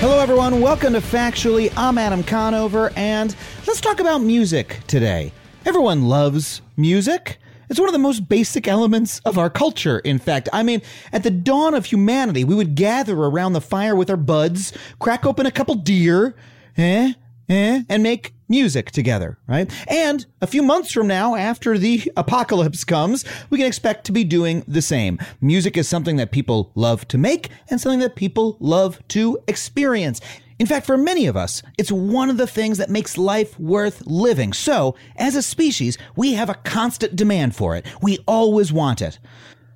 Hello, everyone, welcome to Factually. I'm Adam Conover, and let's talk about music today. Everyone loves music. It's one of the most basic elements of our culture, in fact. I mean, at the dawn of humanity, we would gather around the fire with our buds, crack open a couple deer, eh, eh, and make music together, right? And a few months from now, after the apocalypse comes, we can expect to be doing the same. Music is something that people love to make and something that people love to experience. In fact, for many of us, it's one of the things that makes life worth living. So, as a species, we have a constant demand for it. We always want it.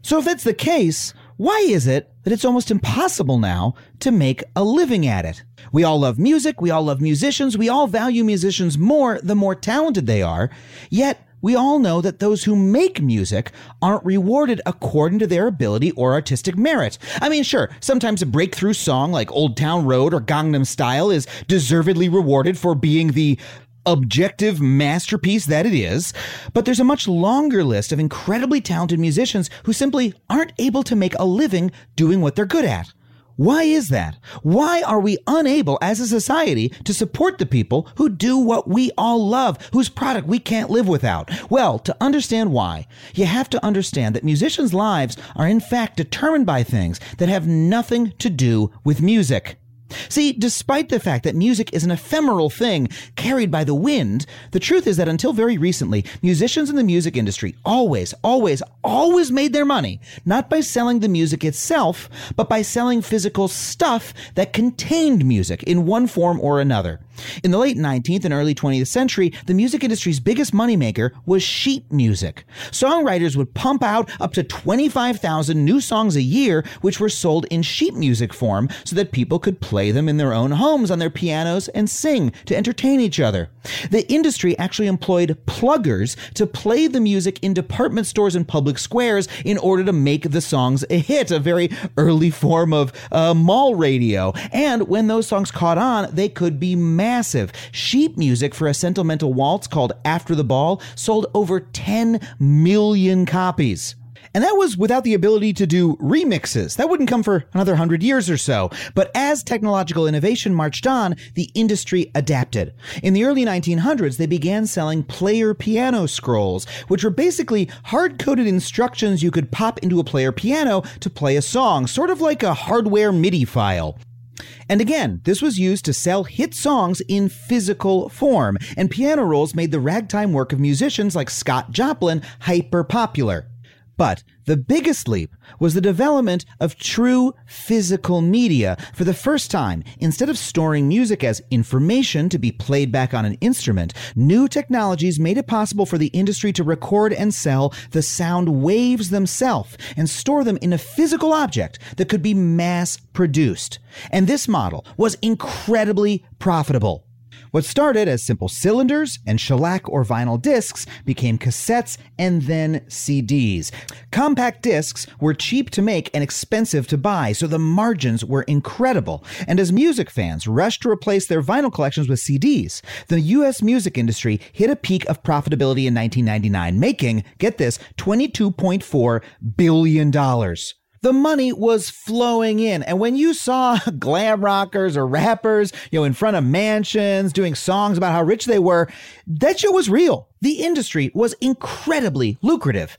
So, if that's the case, why is it that it's almost impossible now to make a living at it? We all love music, we all love musicians, we all value musicians more the more talented they are, yet we all know that those who make music aren't rewarded according to their ability or artistic merit. I mean, sure, sometimes a breakthrough song like Old Town Road or Gangnam Style is deservedly rewarded for being the objective masterpiece that it is, but there's a much longer list of incredibly talented musicians who simply aren't able to make a living doing what they're good at. Why is that? Why are we unable as a society to support the people who do what we all love, whose product we can't live without? Well, to understand why, you have to understand that musicians' lives are in fact determined by things that have nothing to do with music. See, despite the fact that music is an ephemeral thing carried by the wind, the truth is that until very recently, musicians in the music industry always, always, always made their money, not by selling the music itself, but by selling physical stuff that contained music in one form or another. In the late 19th and early 20th century, the music industry's biggest moneymaker was sheet music. Songwriters would pump out up to 25,000 new songs a year, which were sold in sheet music form so that people could play them in their own homes on their pianos and sing to entertain each other. The industry actually employed pluggers to play the music in department stores and public squares in order to make the songs a hit, a very early form of uh, mall radio. And when those songs caught on, they could be massive. Sheet music for a sentimental waltz called After the Ball sold over 10 million copies. And that was without the ability to do remixes. That wouldn't come for another hundred years or so. But as technological innovation marched on, the industry adapted. In the early 1900s, they began selling player piano scrolls, which were basically hard coded instructions you could pop into a player piano to play a song, sort of like a hardware MIDI file. And again, this was used to sell hit songs in physical form, and piano rolls made the ragtime work of musicians like Scott Joplin hyper popular. But the biggest leap was the development of true physical media. For the first time, instead of storing music as information to be played back on an instrument, new technologies made it possible for the industry to record and sell the sound waves themselves and store them in a physical object that could be mass produced. And this model was incredibly profitable. What started as simple cylinders and shellac or vinyl discs became cassettes and then CDs. Compact discs were cheap to make and expensive to buy, so the margins were incredible. And as music fans rushed to replace their vinyl collections with CDs, the US music industry hit a peak of profitability in 1999, making, get this, $22.4 billion. The money was flowing in. And when you saw glam rockers or rappers, you know, in front of mansions doing songs about how rich they were, that shit was real. The industry was incredibly lucrative.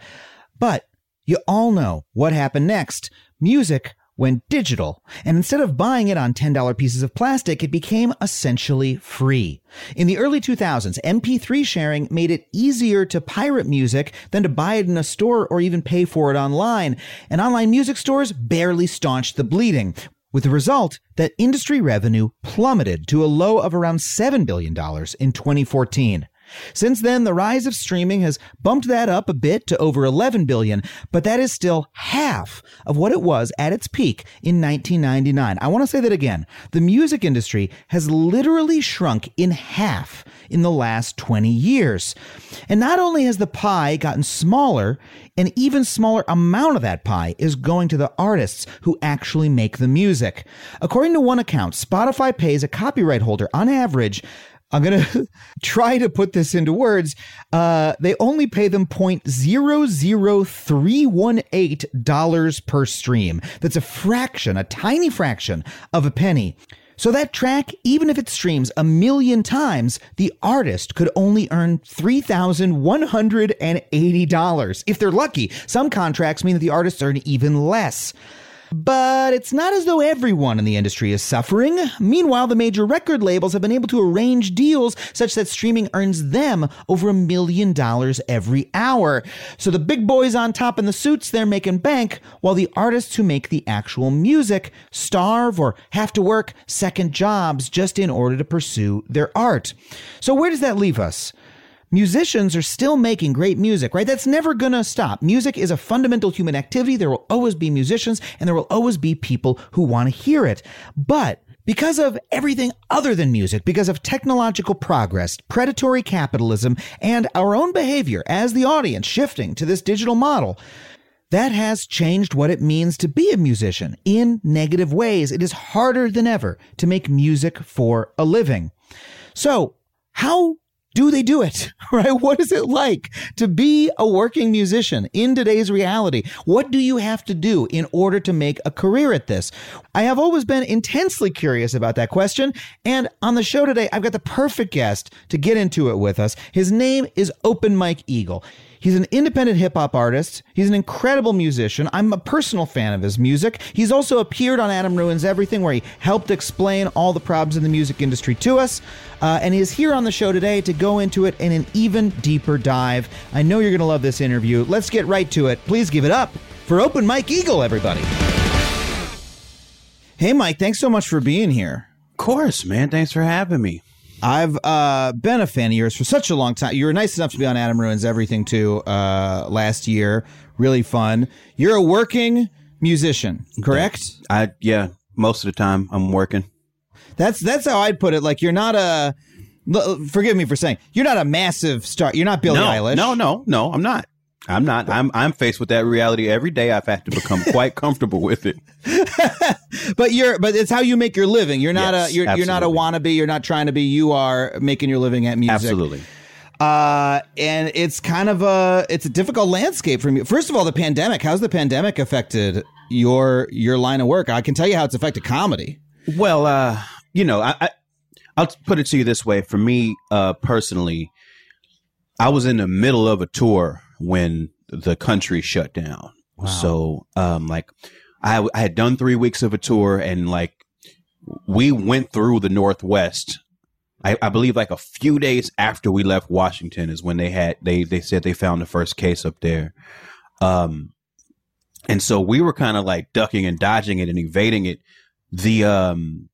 But you all know what happened next. Music went digital, and instead of buying it on $10 pieces of plastic, it became essentially free. In the early 2000s, MP3 sharing made it easier to pirate music than to buy it in a store or even pay for it online, and online music stores barely staunched the bleeding. With the result that industry revenue plummeted to a low of around $7 billion in 2014. Since then, the rise of streaming has bumped that up a bit to over 11 billion, but that is still half of what it was at its peak in 1999. I want to say that again. The music industry has literally shrunk in half in the last 20 years. And not only has the pie gotten smaller, an even smaller amount of that pie is going to the artists who actually make the music. According to one account, Spotify pays a copyright holder on average I'm going to try to put this into words. Uh, they only pay them $0.00318 per stream. That's a fraction, a tiny fraction of a penny. So that track, even if it streams a million times, the artist could only earn $3,180. If they're lucky, some contracts mean that the artists earn even less. But it's not as though everyone in the industry is suffering. Meanwhile, the major record labels have been able to arrange deals such that streaming earns them over a million dollars every hour. So the big boys on top in the suits, they're making bank, while the artists who make the actual music starve or have to work second jobs just in order to pursue their art. So where does that leave us? Musicians are still making great music, right? That's never gonna stop. Music is a fundamental human activity. There will always be musicians and there will always be people who want to hear it. But because of everything other than music, because of technological progress, predatory capitalism, and our own behavior as the audience shifting to this digital model, that has changed what it means to be a musician in negative ways. It is harder than ever to make music for a living. So, how do they do it? Right? What is it like to be a working musician in today's reality? What do you have to do in order to make a career at this? I have always been intensely curious about that question. And on the show today, I've got the perfect guest to get into it with us. His name is Open Mike Eagle. He's an independent hip hop artist. He's an incredible musician. I'm a personal fan of his music. He's also appeared on Adam Ruins Everything, where he helped explain all the problems in the music industry to us. Uh, and he is here on the show today to go into it in an even deeper dive. I know you're going to love this interview. Let's get right to it. Please give it up for Open Mike Eagle, everybody. Hey, Mike, thanks so much for being here. Of course, man. Thanks for having me. I've uh, been a fan of yours for such a long time. You were nice enough to be on Adam Ruins Everything too uh, last year. Really fun. You're a working musician, correct? I yeah. Most of the time, I'm working. That's that's how I'd put it. Like you're not a. Forgive me for saying you're not a massive star. You're not Billie no, Eilish. no, no, no. I'm not. I'm not. I'm I'm faced with that reality every day. I've had to become quite comfortable with it. but you're but it's how you make your living. You're not Yes, a you're, you're not a wannabe. You're not trying to be. You are making your living at music. Absolutely. Uh, and it's kind of a it's a difficult landscape for me. First of all, the pandemic. How's the pandemic affected your your line of work? I can tell you how it's affected comedy. Well, uh, you know, I, I I'll put it to you this way. For me, uh, personally, I was in the middle of a tour when the country shut down. So, um, like, I I had done three weeks of a tour, and like, we went through the Northwest. I, I believe like a few days after we left Washington is when they had they they said they found the first case up there. Um, and so we were kind of like ducking and dodging it and evading it. The um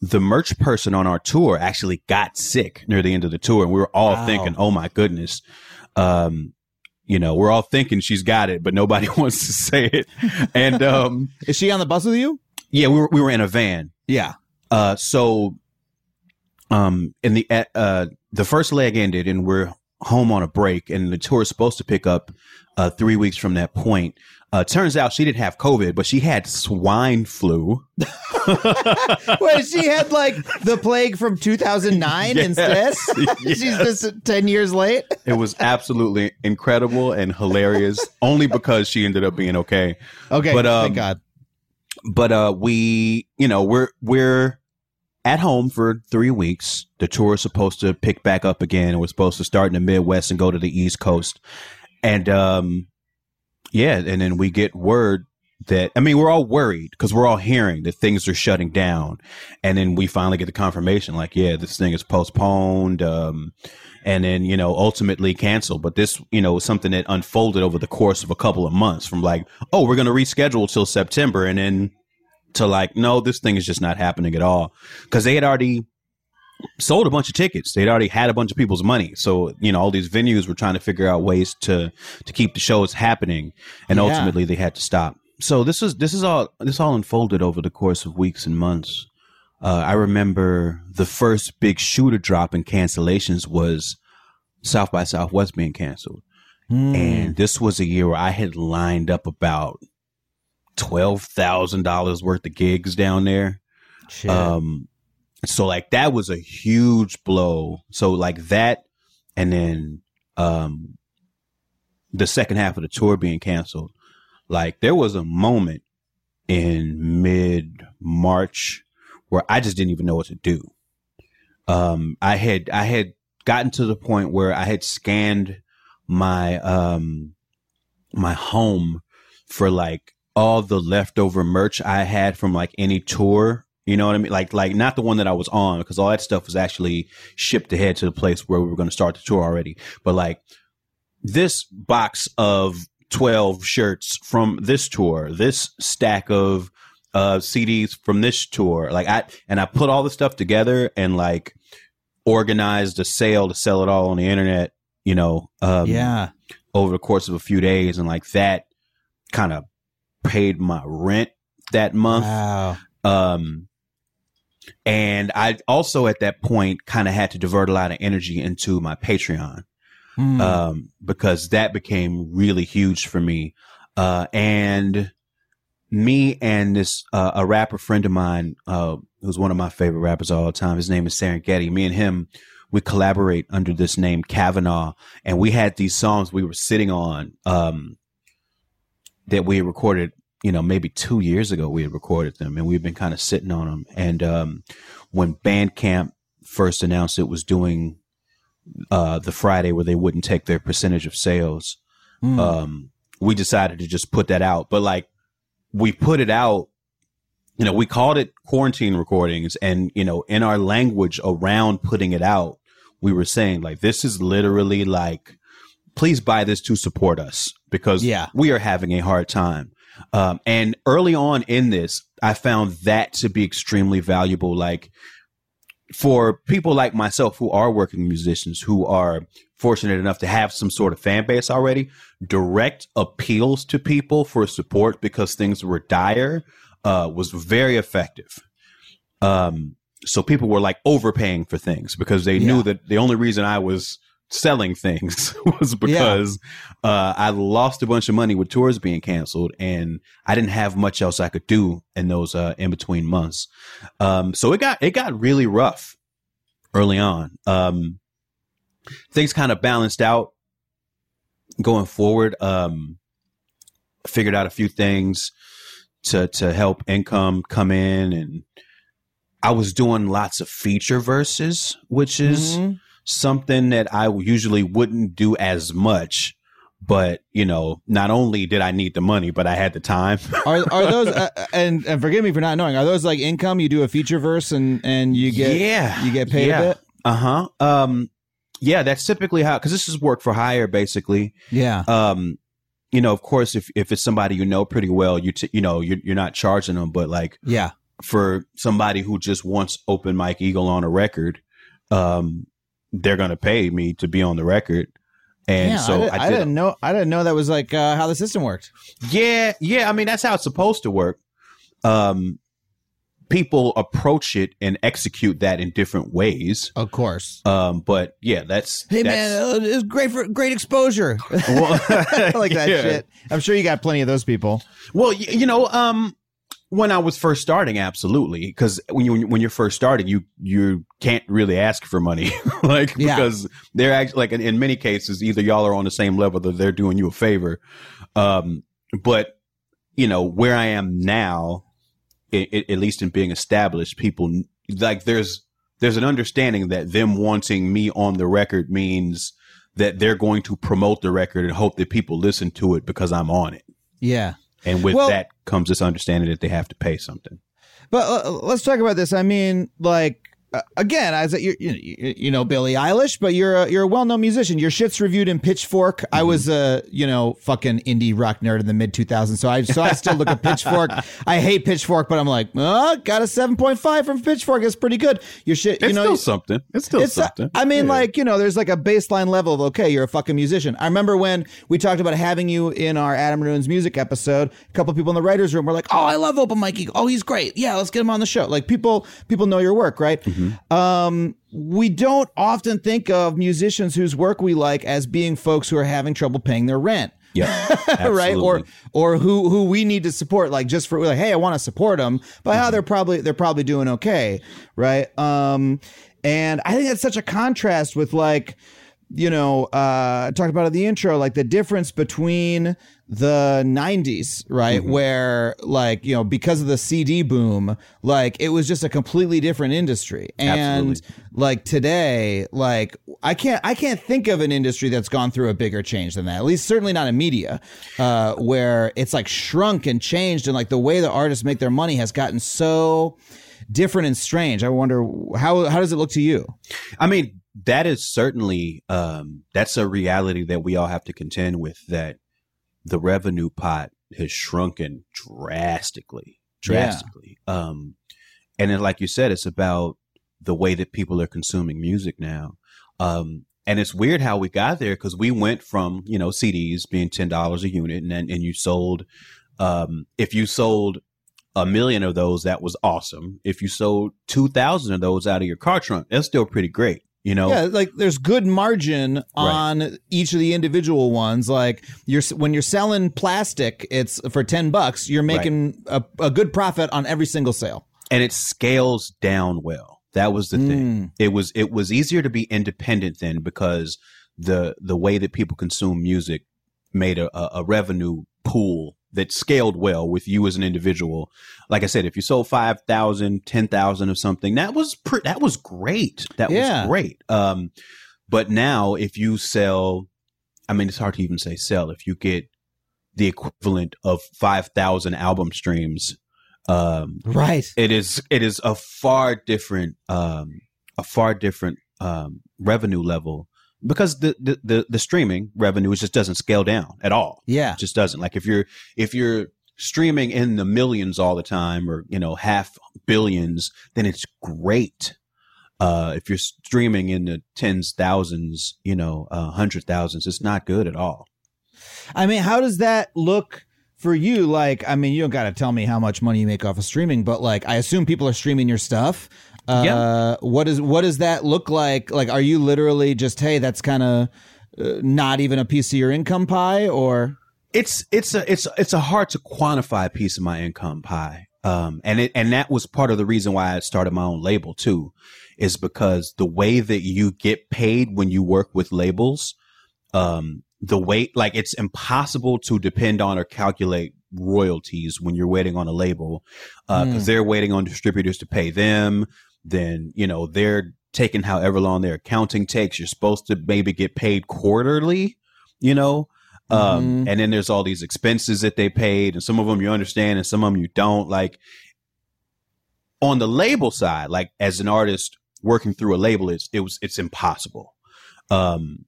the merch person on our tour actually got sick near the end of the tour, and we were all Wow. thinking, "Oh my goodness." Um, you know, we're all thinking she's got it, but nobody wants to say it. And um, Is she on the bus with you? yeah, we were we were in a van. Yeah. Uh, so um, in the uh, uh, the first leg ended, and we're home on a break, and the tour is supposed to pick up uh, three weeks from that point. Uh, turns out she didn't have COVID, but she had swine flu. Wait, she had like the plague from 2009 Yes. instead. Yes. She's just 10 years late. It was absolutely incredible and hilarious, only because she ended up being okay. Okay, But, um, thank God. but uh we you know we're we're at home for three weeks the tour is supposed to pick back up again we're supposed to start in the midwest and go to the east coast and um yeah and then we get word that i mean we're all worried because we're all hearing that things are shutting down. And then we finally get the confirmation like yeah this thing is postponed um and then you know ultimately canceled. But this you know something that unfolded over the course of a couple of months from like oh we're going to reschedule till september. And then to like no this thing is just not happening at all. Because they had already sold a bunch of tickets they'd already had a bunch of people's money so you know all these venues were trying to figure out ways to to keep the shows happening and Yeah. ultimately they had to stop so this is this is all this all unfolded over the course of weeks and months uh, I remember the first big shooter drop in cancellations was South by Southwest being canceled. Hmm. And this was a year where I had lined up about $12,000 worth of gigs down there. Shit. Um, so like that was a huge blow. So like that, and then, um, the second half of the tour being canceled, like there was a moment in mid March where I just didn't even know what to do. Um, I had, I had gotten to the point where I had scanned my, um, my home for like all the leftover merch I had from like any tour. You know what I mean? Like, like not the one that I was on because all that stuff was actually shipped ahead to the place where we were going to start the tour already. But like this box of 12 shirts from this tour, this stack of uh CDs from this tour. Like I and I put all the stuff together and like organized a sale to sell it all on the internet, you know, um yeah. over the course of a few days and like that kind of paid my rent that month. Wow. Um, and I also at that point kind of had to divert a lot of energy into my Patreon Hmm. um, because that became really huge for me. Uh, and me and this uh, a rapper friend of mine, uh, who's one of my favorite rappers of all time. His name is Serengeti. Me and him, we collaborate under this name Kavanaugh, and we had these songs we were sitting on um, that we recorded. You know, maybe two years ago we had recorded them, and we've been kind of sitting on them. And um, when Bandcamp first announced it was doing uh, the Friday where they wouldn't take their percentage of sales, Hmm. um, we decided to just put that out. But like we put it out, you know, we called it quarantine recordings, and you know, in our language around putting it out, we were saying like this is literally like, please buy this to support us because Yeah. we are having a hard time. Um, and early on in this, I found that to be extremely valuable. Like for people like myself who are working musicians who are fortunate enough to have some sort of fan base already, direct appeals to people for support because things were dire uh, was very effective. Um, so people were like overpaying for things because they knew that the only reason I was selling things was because uh, I lost a bunch of money with tours being canceled and I didn't have much else I could do in those uh, in between months. Um, so it got it got really rough early on. Um, things kind of balanced out going forward. Um, figured out a few things to to help income come in, and I was doing lots of feature verses, which is Mhm. Something that I usually wouldn't do as much. But you know, not only did I need the money, but I had the time. Are are those uh, and and forgive me for not knowing? Are those like income? You do a feature verse and and you get yeah, you get paid yeah. a bit. Uh huh. Um, yeah, that's typically how because this is work for hire, basically. Yeah. Um, you know, of course, if if it's somebody you know pretty well, you t- you know you're you're not charging them, but like Yeah. for somebody who just wants open Mike Eagle on a record, um, they're gonna pay me to be on the record. And yeah, so I, did, I did, didn't know. I didn't know that was like uh, how the system worked. Yeah, yeah. I mean, that's how it's supposed to work. Um, people approach it and execute that in different ways. Of course. Um, but yeah, that's Hey that's, man, uh, it's great for great exposure. Well, I like that yeah. shit. I'm sure you got plenty of those people. Well, y- you know, um, when I was first starting, absolutely, because when you when you're first starting, you you can't really ask for money, like Yeah. because they're actually like in, in many cases, either y'all are on the same level that they're doing you a favor. Um, but you know where I am now, i i at least in being established, people like there's there's an understanding that them wanting me on the record means that they're going to promote the record and hope that people listen to it because I'm on it. Yeah. And with Well- that comes this understanding that they have to pay something. But uh, let's talk about this. I mean, like again, as you you you know Billie Eilish, but you're a, you're a well known musician. Your shit's reviewed in Pitchfork. I was a you know fucking indie rock nerd in the mid 2000s, so I so I still look at Pitchfork. I hate Pitchfork, but I'm like, oh, got a 7.5 from Pitchfork. It's pretty good. Your shit, you It's know, still something. It's still it's uh, something. I mean, Yeah. like you know, there's like a baseline level of okay, you're a fucking musician. I remember when we talked about having you in our Adam Ruins music episode. A couple people in the writers' room were like, "Oh, I love Open Mikey. Oh, he's great. Yeah, let's get him on the show." Like people, people know your work, right? Mm-hmm. Um, we don't often think of musicians whose work we like as being folks who are having trouble paying their rent. yeah, right or or who who we need to support like just for like hey i want to support them but Mm-hmm. how they're probably they're probably doing okay right um and i think that's such a contrast with like you know uh I talked about in the intro like the difference between the 90s right Mm-hmm. where like you know because of the cd boom like it was just a completely different industry and Absolutely. like today like i can't i can't think of an industry that's gone through a bigger change than that at least certainly not in media uh where it's like shrunk and changed and like the way the artists make their money has gotten so different and strange i wonder how how does it look to you I mean, that is certainly um, that's a reality that we all have to contend with. That the revenue pot has shrunken drastically, drastically. Um, and then, like you said, it's about the way that people are consuming music now. Um, and it's weird how we got there because we went from you know CDs being ten dollars a unit, and then and you sold um, if you sold a million of those, that was awesome. If you sold two thousand of those out of your car trunk, that's still pretty great. You know, Yeah, like there's good margin on each of the individual ones. Like you're when you're selling plastic, it's for ten bucks. You're making a, a good profit on every single sale. and it scales down well. That was the thing. Mm. It was it was easier to be independent then because the the way that people consume music made a, a revenue pool that scaled well with you as an individual. Like I said, if you sold 5,000, 10,000 of something, that was pre- that was great. That Yeah. was great. Um, but now if you sell, I mean, it's hard to even say sell. If you get the equivalent of 5,000 album streams, um, Right. it is it is a far different um a far different um revenue level because the the the, the streaming revenue just doesn't scale down at all Yeah. it just doesn't like if you're if you're streaming in the millions all the time or you know half billions then it's great uh if you're streaming in the tens thousands you know uh hundred thousands it's not good at all I mean, how does that look for you? Like, I mean, you don't got to tell me how much money you make off of streaming, but like, I assume people are streaming your stuff. Uh, Yeah. What is what does that look like? Like, are you literally just hey, that's kind of uh, not even a piece of your income pie, or it's it's a it's it's a hard to quantify piece of my income pie. Um, and it and that was part of the reason why I started my own label too, is because the way that you get paid when you work with labels, um, the way like it's impossible to depend on or calculate royalties when you're waiting on a label, because they're waiting on distributors to pay them. Then you know they're taking however long their accounting takes. You're supposed to maybe get paid quarterly, you know. Um, and then there's all these expenses that they paid, and some of them you understand, and some of them you don't. Like on the label side, like as an artist working through a label, it's it was it's impossible. Um,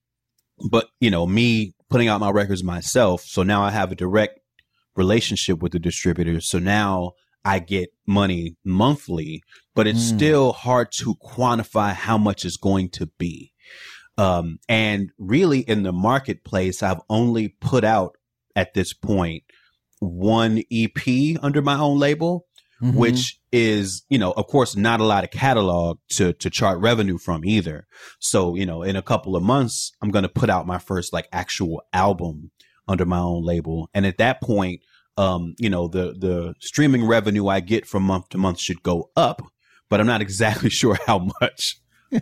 but you know, me putting out my records myself, so now I have a direct relationship with the distributor. So now I get money monthly, but it's still hard to quantify how much is going to be. Um, and really in the marketplace, I've only put out at this point one EP under my own label, which is, you know, of course, not a lot of catalog to to chart revenue from either. So, you know, in a couple of months, I'm going to put out my first like actual album under my own label, and at that point, um, you know, the the streaming revenue I get from month to month should go up, but I'm not exactly sure how much.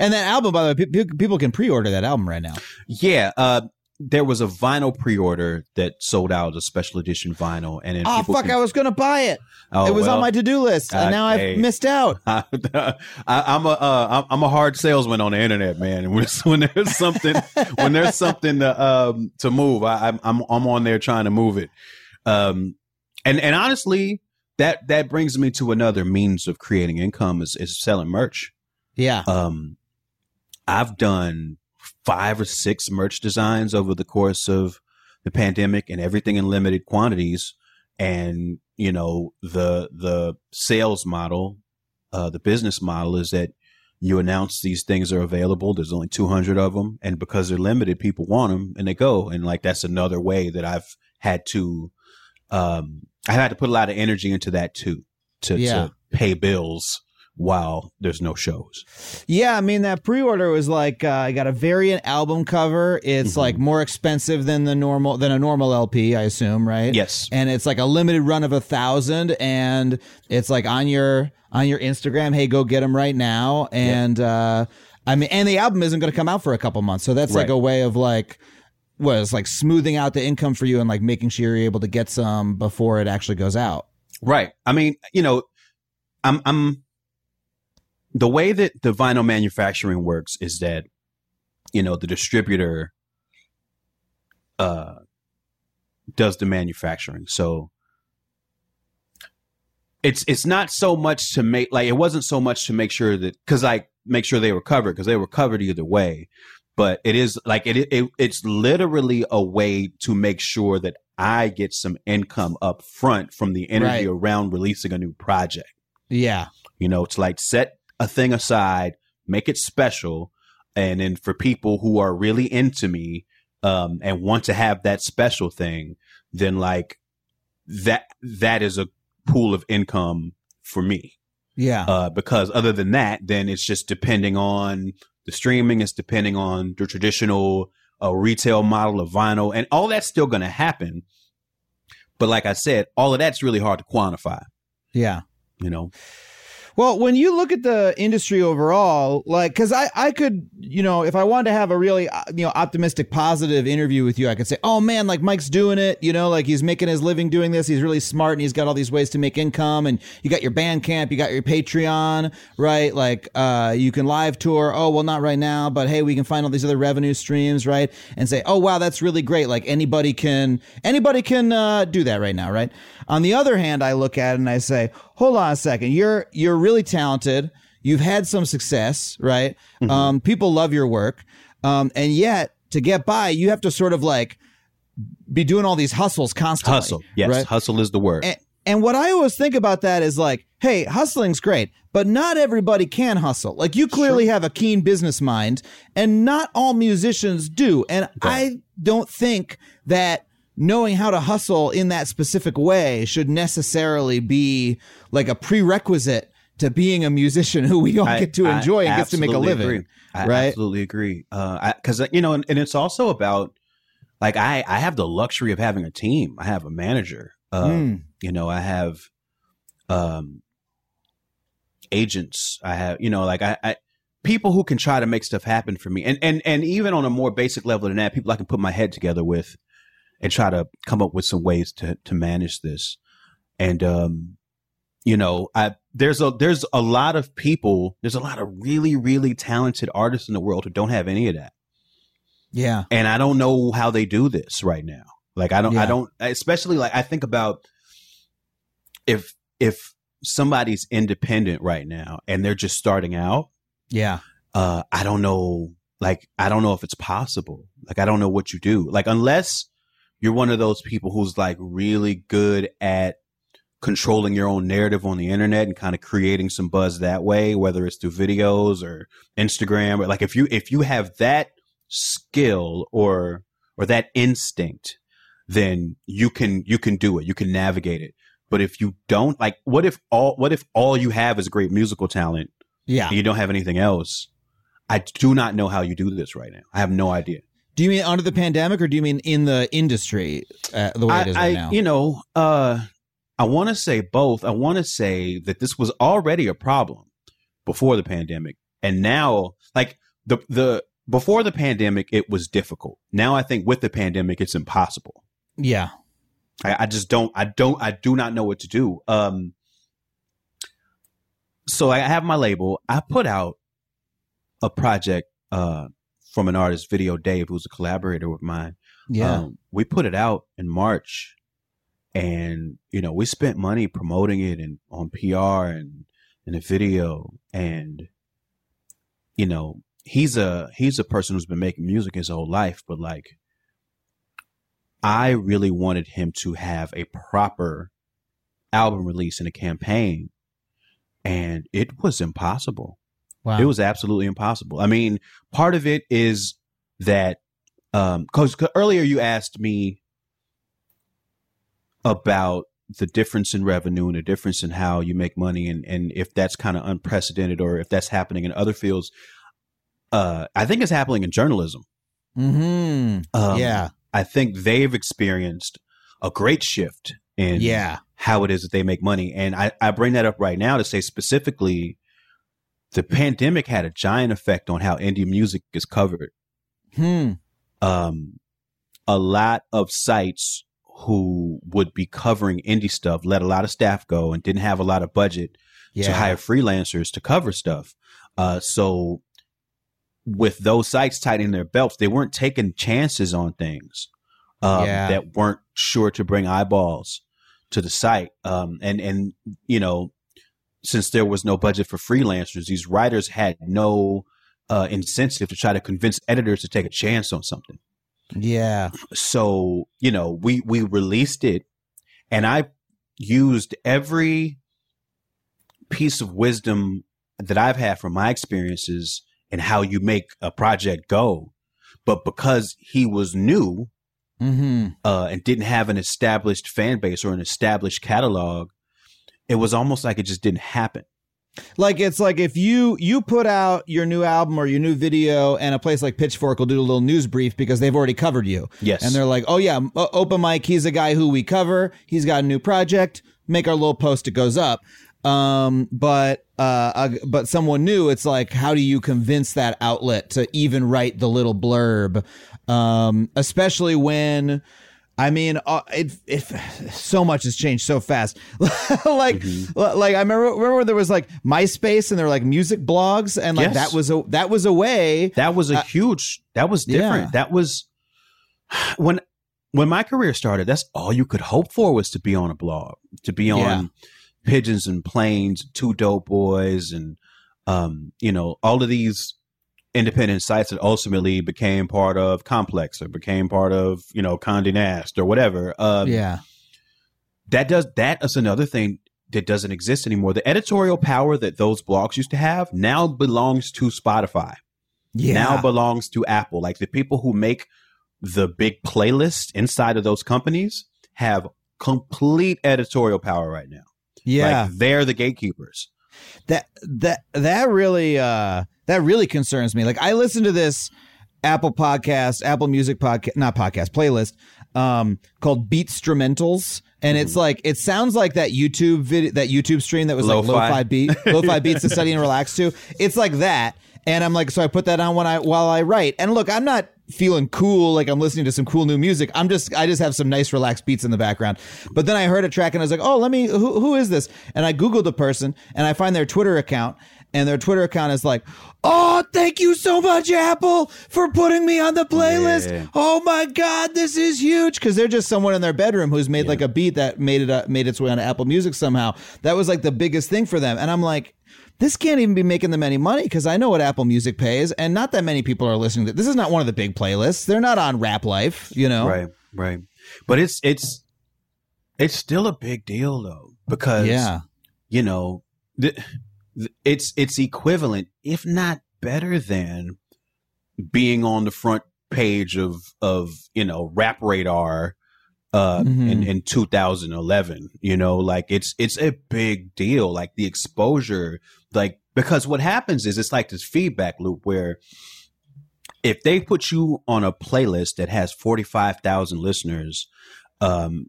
And that album, by the way, pe- pe- people can pre-order that album right now. Yeah, uh, there was a vinyl pre-order that sold out, a special edition vinyl, and Oh fuck! can- I was gonna buy it. Oh, it was on my to-do list, and Uh, now I've hey. missed out. I, I'm a uh, I'm- I'm a hard salesman on the internet, man. And when, when there's something when there's something to um to move, I, I'm I'm I'm on there trying to move it. Um, and and honestly, that that brings me to another means of creating income is is selling merch. Yeah. Um, I've done five or six merch designs over the course of the pandemic, and everything in limited quantities. And you know the the sales model, uh, the business model is that you announce these things are available. There's only 200 of them, and because they're limited, people want them, and they go. And like that's another way that I've had to, um, I had to put a lot of energy into that too, to, Yeah. to pay bills while there's no shows. Yeah, I mean that pre-order was like uh, I got a variant album cover. It's Mm-hmm. like more expensive than the normal than a normal LP, I assume, right? Yes. And it's like a limited run of a thousand, and it's like on your on your Instagram. Hey, go get them right now. And uh, I mean, and the album isn't going to come out for a couple months, so that's like a way of like was like smoothing out the income for you and like making sure you're able to get some before it actually goes out. Right. I mean, you know, I'm I'm the way that the vinyl manufacturing works is that you know the distributor uh does the manufacturing. So it's it's not so much to make like it wasn't so much to make sure that cuz like make sure they were covered cuz they were covered either way. But it is like it, it it's literally a way to make sure that I get some income up front from the energy Right. around releasing a new project. Yeah. You know, it's like set a thing aside, make it special, and then for people who are really into me um, and want to have that special thing, then like that that is a pool of income for me. Yeah. Uh, because other than that, then it's just depending on the streaming. is depending on the traditional uh, retail model of vinyl, and all that's still going to happen. But like I said, all of that's really hard to quantify. yeah. You know, Well, when you look at the industry overall, like, because I, I could, you know, if I wanted to have a really, uh, you know, optimistic, positive interview with you, I could say, oh man, like Mike's doing it, you know, like he's making his living doing this. He's really smart and he's got all these ways to make income. And you got your Bandcamp, you got your Patreon, right? Like, uh, you can live tour. Oh, well, not right now, but hey, we can find all these other revenue streams, right? And say, oh wow, that's really great. Like anybody can, anybody can uh, do that right now, right? On the other hand, I look at it and I say, hold on a second, you're you're really talented. You've had some success, right? Um, people love your work, um, and yet to get by, you have to sort of like be doing all these hustles constantly. hustle. Yes, right? hustle is the word. And, and what I always think about that is like, hey, hustling's great, but not everybody can hustle. Like you clearly have a keen business mind, and not all musicians do. And I don't think that knowing how to hustle in that specific way should necessarily be like a prerequisite to being a musician who we all I- get to I enjoy and gets to make a living. agree. I right? absolutely agree. Uh, because you know, and, and it's also about like I I have the luxury of having a team. I have a manager. Uh, Mm. You know, I have um agents. I have you know, like I, I people who can try to make stuff happen for me, and and and even on a more basic level than that, people I can put my head together with and try to come up with some ways to to manage this. And um, you know, I there's a there's a lot of people, there's a lot of really really talented artists in the world who don't have any of that. Yeah. And I don't know how they do this right now. Like I don't I don't especially like I think about if if somebody's independent right now and they're just starting out, Yeah. uh I don't know like I don't know if it's possible. Like I don't know what you do. Like unless you're one of those people who's like really good at controlling your own narrative on the internet and kind of creating some buzz that way, whether it's through videos or Instagram or like if you if you have that skill or or that instinct, then you can you can do it. You can navigate it. But if you don't, like, what if all what if all you have is great musical talent Yeah. and you don't have anything else? I do not know how you do this right now. I have no idea. Do you mean under the pandemic or do you mean in the industry uh, the way I, it is right I- now? you know, uh, I want to say both. I want to say that this was already a problem before the pandemic, and now, like the the before the pandemic, it was difficult. Now, I think with the pandemic, it's impossible. yeah. I, I just don't. I don't. I do not know what to do. Um. So I have my label. I put out a project uh from an artist, Video Dave, who's a collaborator with mine. Yeah. Um, we put it out in March, and you know we spent money promoting it and on PR and in a video, and you know he's a he's a person who's been making music his whole life, but like I really wanted him to have a proper album release and a campaign, and it was impossible. Wow. It was absolutely impossible. I mean, part of it is that um cuz earlier you asked me about the difference in revenue and the difference in how you make money and and if that's kind of unprecedented or if that's happening in other fields. Uh I think it's happening in journalism. mm-hmm. Um, yeah. I think they've experienced a great shift in Yeah. how it is that they make money. And I, I bring that up right now to say specifically the pandemic had a giant effect on how indie music is covered. Hmm. Um, a lot of sites who would be covering indie stuff let a lot of staff go and didn't have a lot of budget Yeah. to hire freelancers to cover stuff. Uh, so with those sites tightening their belts, they weren't taking chances on things um, Yeah. that weren't sure to bring eyeballs to the site. Um, and and you know, since there was no budget for freelancers, these writers had no uh, incentive to try to convince editors to take a chance on something Yeah. so you know we we released it and i used every piece of wisdom that i've had from my experiences and how you make a project go but because he was new Mm-hmm. uh, and didn't have an established fan base or an established catalog it was almost like it just didn't happen Like it's like if you you put out your new album or your new video, and a place like Pitchfork will do a little news brief because they've already covered you. Yes. and they're like, "Oh yeah, Open Mike. he's a guy who we cover. He's got a new project. Make our little post. It goes up." Um, but uh, uh, but someone new, it's like, how do you convince that outlet to even write the little blurb? Um, especially when. I mean, uh, it, it so much has changed so fast. like, like I remember, remember when there was like MySpace and there were like music blogs, and like Yes. that was a that was a way. that was a huge that was different yeah. that was when when my career started that's all you could hope for was to be on a blog to be on Yeah. pigeons and planes two dope boys and um you know all of these independent sites that ultimately became part of complex or became part of you know Condé Nast or whatever um yeah, that does that is another thing that doesn't exist anymore the editorial power that those blogs used to have now belongs to Spotify yeah. now belongs to Apple. Like the people who make the big playlist inside of those companies have complete editorial power right now. yeah. Like they're the gatekeepers. that that that really uh that really concerns me. Like I listen to this Apple podcast, Apple Music podcast, not podcast playlist, um, called Beatstrumentals, and it's like it sounds like that YouTube video, that YouTube stream that was like Lo-fi. lo-fi beat, lo-fi beats to study and relax to. It's like that, and I'm like, so I put that on when I while I write, and look, I'm not feeling cool like I'm listening to some cool new music. I'm just I just have some nice relaxed beats in the background. But then I heard a track and I was like, oh, let me who who is this? And I googled the person and I find their Twitter account. And their Twitter account is like, "Oh, thank you so much, Apple, for putting me on the playlist. Yeah. Oh my God, this is huge!" Because they're just someone in their bedroom who's made like a beat that made it uh, made its way onto Apple Music somehow. That was like the biggest thing for them. And I'm like, this can't even be making them any money because I know what Apple Music pays, and not that many people are listening to. This is not one of the big playlists. They're not on Rap Life, you know. Right, right. But it's it's it's still a big deal though because Yeah. you know the, it's it's equivalent, if not better than being on the front page of of you know Rap Radar uh Mhm. in in 2011 you know like it's it's a big deal like the exposure like because what happens is it's like this feedback loop where if they put you on a playlist that has 45,000 listeners um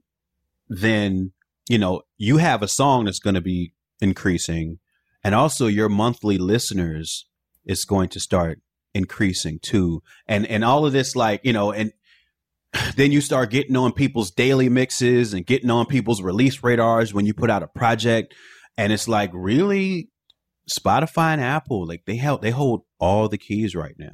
then you know you have a song that's going to be increasing and also your monthly listeners is going to start increasing too and and all of this like you know and then you start getting on people's daily mixes and getting on people's release radars when you put out a project and it's like really spotify and apple like they help they hold all the keys right now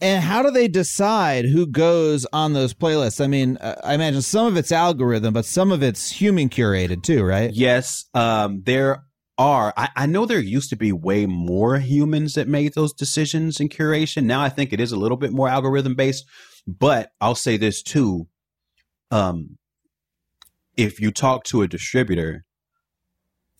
And how do they decide who goes on those playlists? I mean, uh, I imagine some of it's algorithm, but some of it's human curated too, right? yes um there are I, I know there used to be way more humans that made those decisions in curation. Now i think it is a little bit more algorithm based but i'll say this too. Um if you talk to a distributor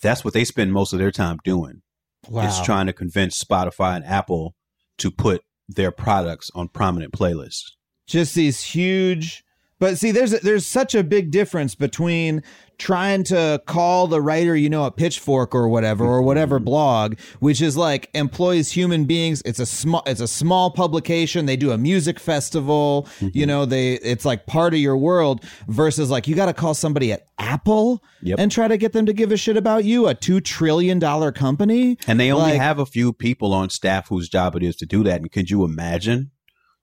that's what they spend most of their time doing. Wow. is trying to convince spotify and apple to put their products on prominent playlists. Just these huge but see there's there's such a big difference between trying to call the writer you know a pitchfork or whatever or whatever mm-hmm. blog which is like employs human beings. It's a small it's a small publication. They do a music festival. You mm-hmm. know they it's like part of your world versus like you got to call somebody at apple Yep. and try to get them to give a shit about you a 2 trillion dollar company? And they only Like- have a few people on staff whose job it is to do that. And could you imagine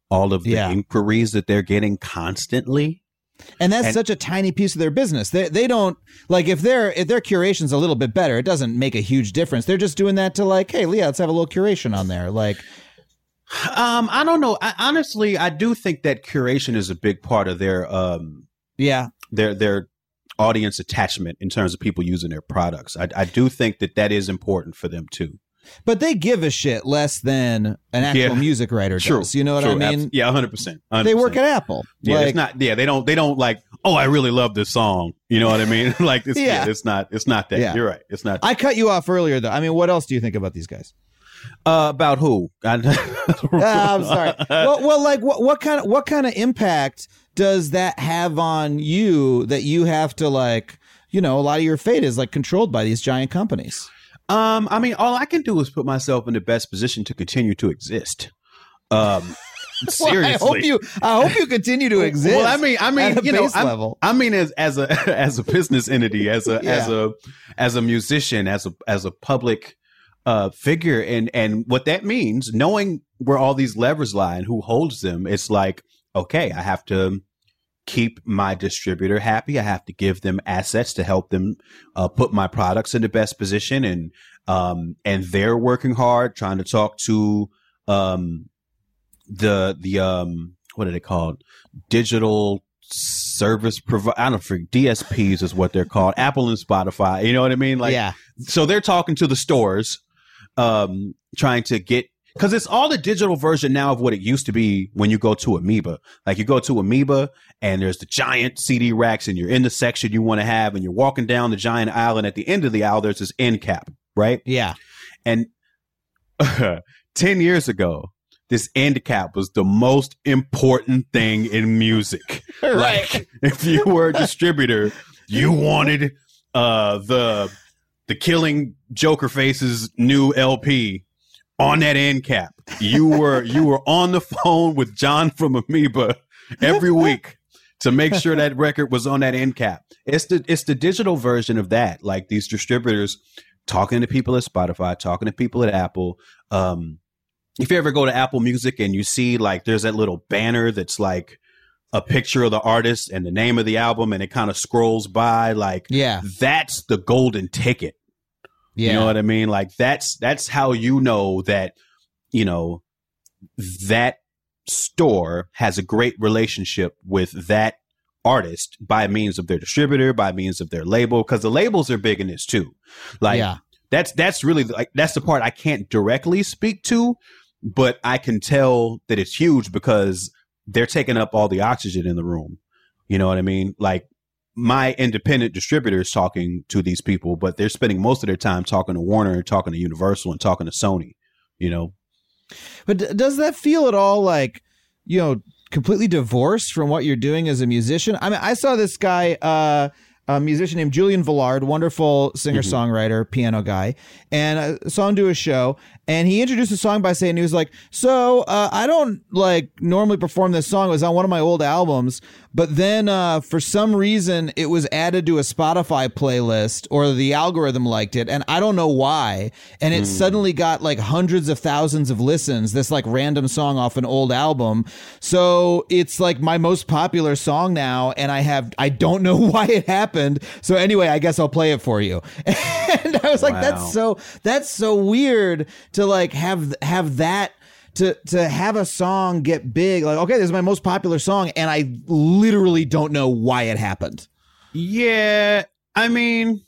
all of the Yeah. inquiries that they're getting constantly? And that's And- such a tiny piece of their business. They they don't like if their if their curation's a little bit better, it doesn't make a huge difference. They're just doing that to like, hey, Leah, let's have a little curation on there. Like, Um, I don't know. I, honestly, I do think that curation is a big part of their um yeah, their their audience attachment in terms of people using their products. I, I do think that that is important for them too. But they give a shit less than an actual Yeah. music writer does. You know what I mean? Abs- yeah, hundred percent. They work at Apple. Yeah, like, it's not. Yeah, they don't. They don't like. Oh, I really love this song. You know what I mean? like, it's, yeah. Yeah. it's not. It's not that. Yeah. You're right. It's not. I cut you off earlier though. I mean, what else do you think about these guys? Uh, about who? I, Ah, I'm sorry. well, well, like what, what kind of what kind of impact does that have on you that you have to like, you know, a lot of your fate is like controlled by these giant companies. Um, I mean, all I can do is put myself in the best position to continue to exist. Um, seriously. Well, I hope you I hope you continue to exist. Well, I mean, I mean, you know, level. I mean, as as a as a business entity, as a as a as a musician, as a as a public uh figure, and and what that means, knowing where all these levers lie and who holds them, it's like, okay, I have to keep my distributor happy. I have to give them assets to help them uh, put my products in the best position, and um and they're working hard trying to talk to um the the um what are they called digital service provider i don't know dsps is what they're called apple and spotify you know what i mean like yeah. so they're talking to the stores um trying to get because it's all the digital version now of what it used to be when you go to amoeba like you go to amoeba and there's the giant cd racks and you're in the section you want to have and you're walking down the giant aisle and at the end of the aisle there's this end cap right Yeah. and 10 years ago, this end cap was the most important thing in music. Like if you were a distributor, you wanted uh the the killing Joker Face's new LP on that end cap. You were you were on the phone with John from Amoeba every week to make sure that record was on that end cap. It's the it's the digital version of that. Like these distributors talking to people at Spotify, talking to people at Apple. Um, if you ever go to Apple Music and you see like there's that little banner that's like a picture of the artist and the name of the album, and it kind of scrolls by, like Yeah. that's the golden ticket. Yeah. You know what I mean? Like that's that's how you know that you know that store has a great relationship with that artist by means of their distributor, by means of their label, because the labels are big in this too. Like yeah. that's that's really like that's the part I can't directly speak to, but I can tell that it's huge because they're taking up all the oxygen in the room. You know what I mean? Like my independent distributors talking to these people, but they're spending most of their time talking to Warner, talking to Universal, and talking to Sony. You know, But d- does that feel at all like, you know, completely divorced from what you're doing as a musician. I mean, I saw this guy, uh, a musician named Julian Velard, wonderful singer songwriter, piano guy, and I saw him do a show. And he introduced the song by saying he was like, "So uh, I don't like normally perform this song. It was on one of my old albums, but then uh, for some reason it was added to a Spotify playlist, or the algorithm liked it, and I don't know why. And it suddenly got like hundreds of thousands of listens. This like random song off an old album. So it's like my most popular song now, and I have I don't know why it happened. So anyway, I guess I'll play it for you. and I was like, Wow. that's so that's so weird to like have have that to to have a song get big like okay this is my most popular song and i literally don't know why it happened Yeah, I mean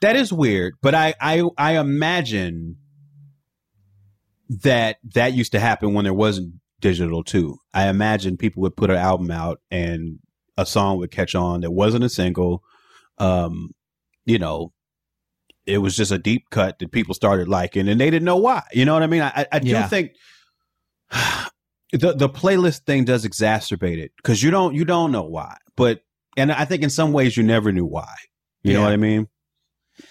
that is weird, but I I I imagine that that used to happen when there wasn't digital too. I imagine people would put an album out and a song would catch on that wasn't a single. Um, you know, it was just a deep cut that people started liking and they didn't know why. You know what I mean? I, I, I do Yeah. think the the playlist thing does exacerbate it because you don't you don't know why. But and I think in some ways you never knew why. You know what I mean?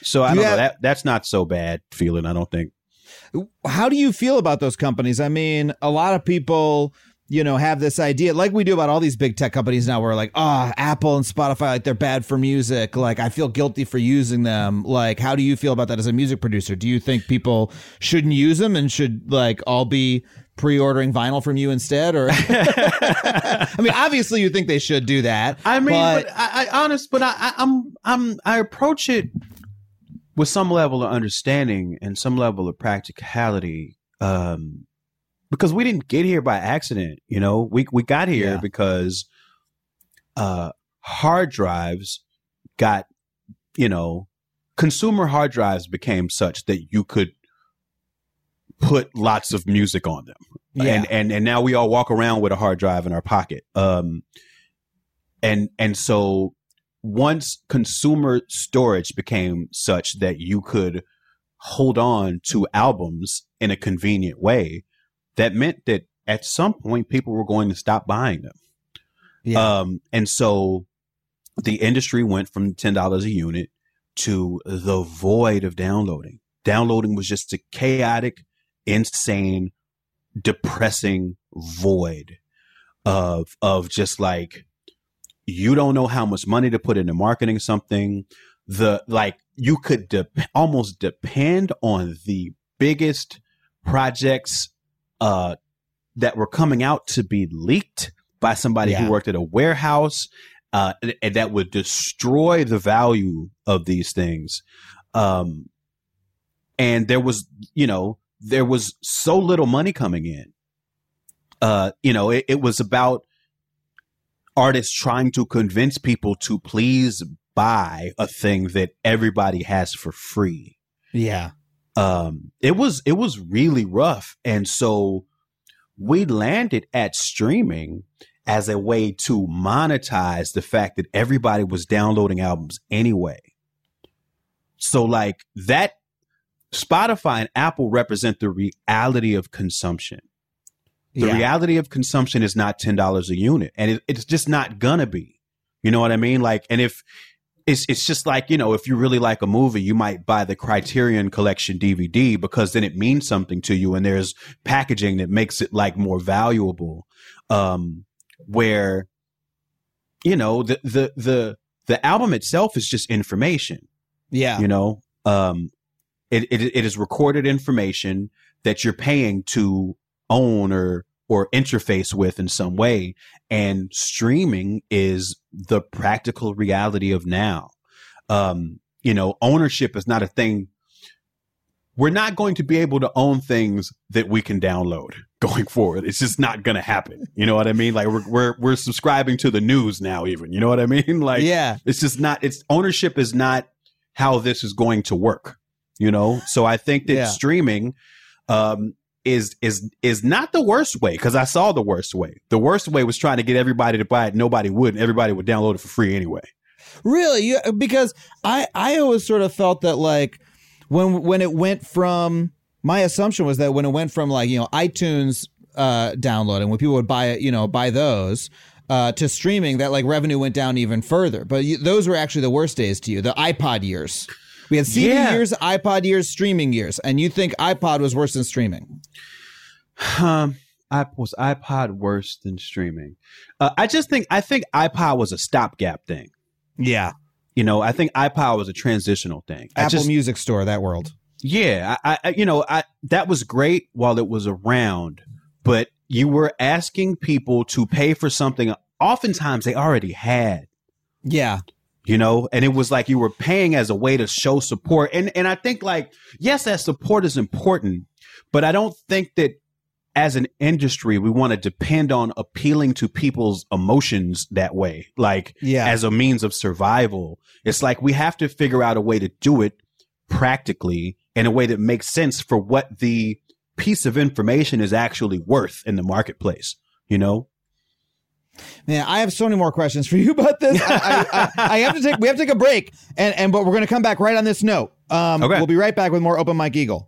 So I You don't have- know that that's not so bad feeling. I don't think. how do you feel about those companies i mean a lot of people you know have this idea like we do about all these big tech companies now where like ah apple and spotify like they're bad for music. Like i feel guilty for using them. Like how do you feel about that as a music producer? Do you think people shouldn't use them and should like all be pre-ordering vinyl from you instead or? I mean obviously you think they should do that I mean, but, I, I honest, but I, I, I'm I'm I approach it with some level of understanding and some level of practicality. Um, because we didn't get here by accident, you know. We we got here Yeah. because uh hard drives got, you know, consumer hard drives became such that you could put lots of music on them. Yeah. And and and now we all walk around with a hard drive in our pocket. Um and and so once consumer storage became such that you could hold on to albums in a convenient way, that meant that at some point people were going to stop buying them. yeah Um, and so the industry went from ten dollars a unit to the void of downloading. Downloading was just a chaotic, insane, depressing void of of just like you don't know how much money to put into marketing something. The like you could de- almost depend on the biggest projects uh that were coming out to be leaked by somebody Yeah. who worked at a warehouse uh and, and that would destroy the value of these things. Um and there was you know there was so little money coming in. Uh you know it, it was about artists trying to convince people to please buy a thing that everybody has for free. Yeah um it was it was really rough. And so we landed at streaming as a way to monetize the fact that everybody was downloading albums anyway. So like that spotify and apple represent the reality of consumption. The yeah. reality of consumption is not $10 a unit and it, it's just not gonna be. You know what i mean? Like and if it's it's just like you know if you really like a movie you might buy the criterion collection dvd because then it means something to you and there's packaging that makes it like more valuable. Um where you know the the the the album itself is just information. Yeah. You know um it, it it is recorded information that you're paying to own or or interface with in some way and streaming is the practical reality of now. Um you know ownership is not a thing. We're not going to be able to own things that we can download going forward. It's just not going to happen. You know what i mean? Like we're, we're we're subscribing to the news now even. You know what i mean? Like yeah. it's just not it's ownership is not how this is going to work you know? So i think that Yeah. streaming um is is is not the worst way because i saw the worst way the worst way was trying to get everybody to buy it nobody would and everybody would download it for free anyway Really? You, because I I always sort of felt that like when when it went from my assumption was that when it went from like you know iTunes uh, downloading, when people would buy it, you know, buy those. Uh, to streaming, that like revenue went down even further. But you, those were actually the worst days to you, the iPod years. We had CD Yeah. years, iPod years, streaming years, and you think iPod was worse than streaming? Um, I was iPod worse than streaming. Uh, I just think I think iPod was a stopgap thing. Yeah, You know, I think iPod was a transitional thing. I Apple just, Music Store, that world. Yeah, I, I, you know, I that was great while it was around, but you were asking people to pay for something. Oftentimes, they already had. Yeah, you know and it was like you were paying as a way to show support and and i think like yes that support is important but i don't think that as an industry we want to depend on appealing to people's emotions that way like Yeah. as a means of survival it's like we have to figure out a way to do it practically in a way that makes sense for what the piece of information is actually worth in the marketplace you know Man, I have so many more questions for you about this. I, I, I, I have to take. We have to take a break, and and but we're going to come back right on this note. Um, Okay. We'll be right back with more Open Mike Eagle.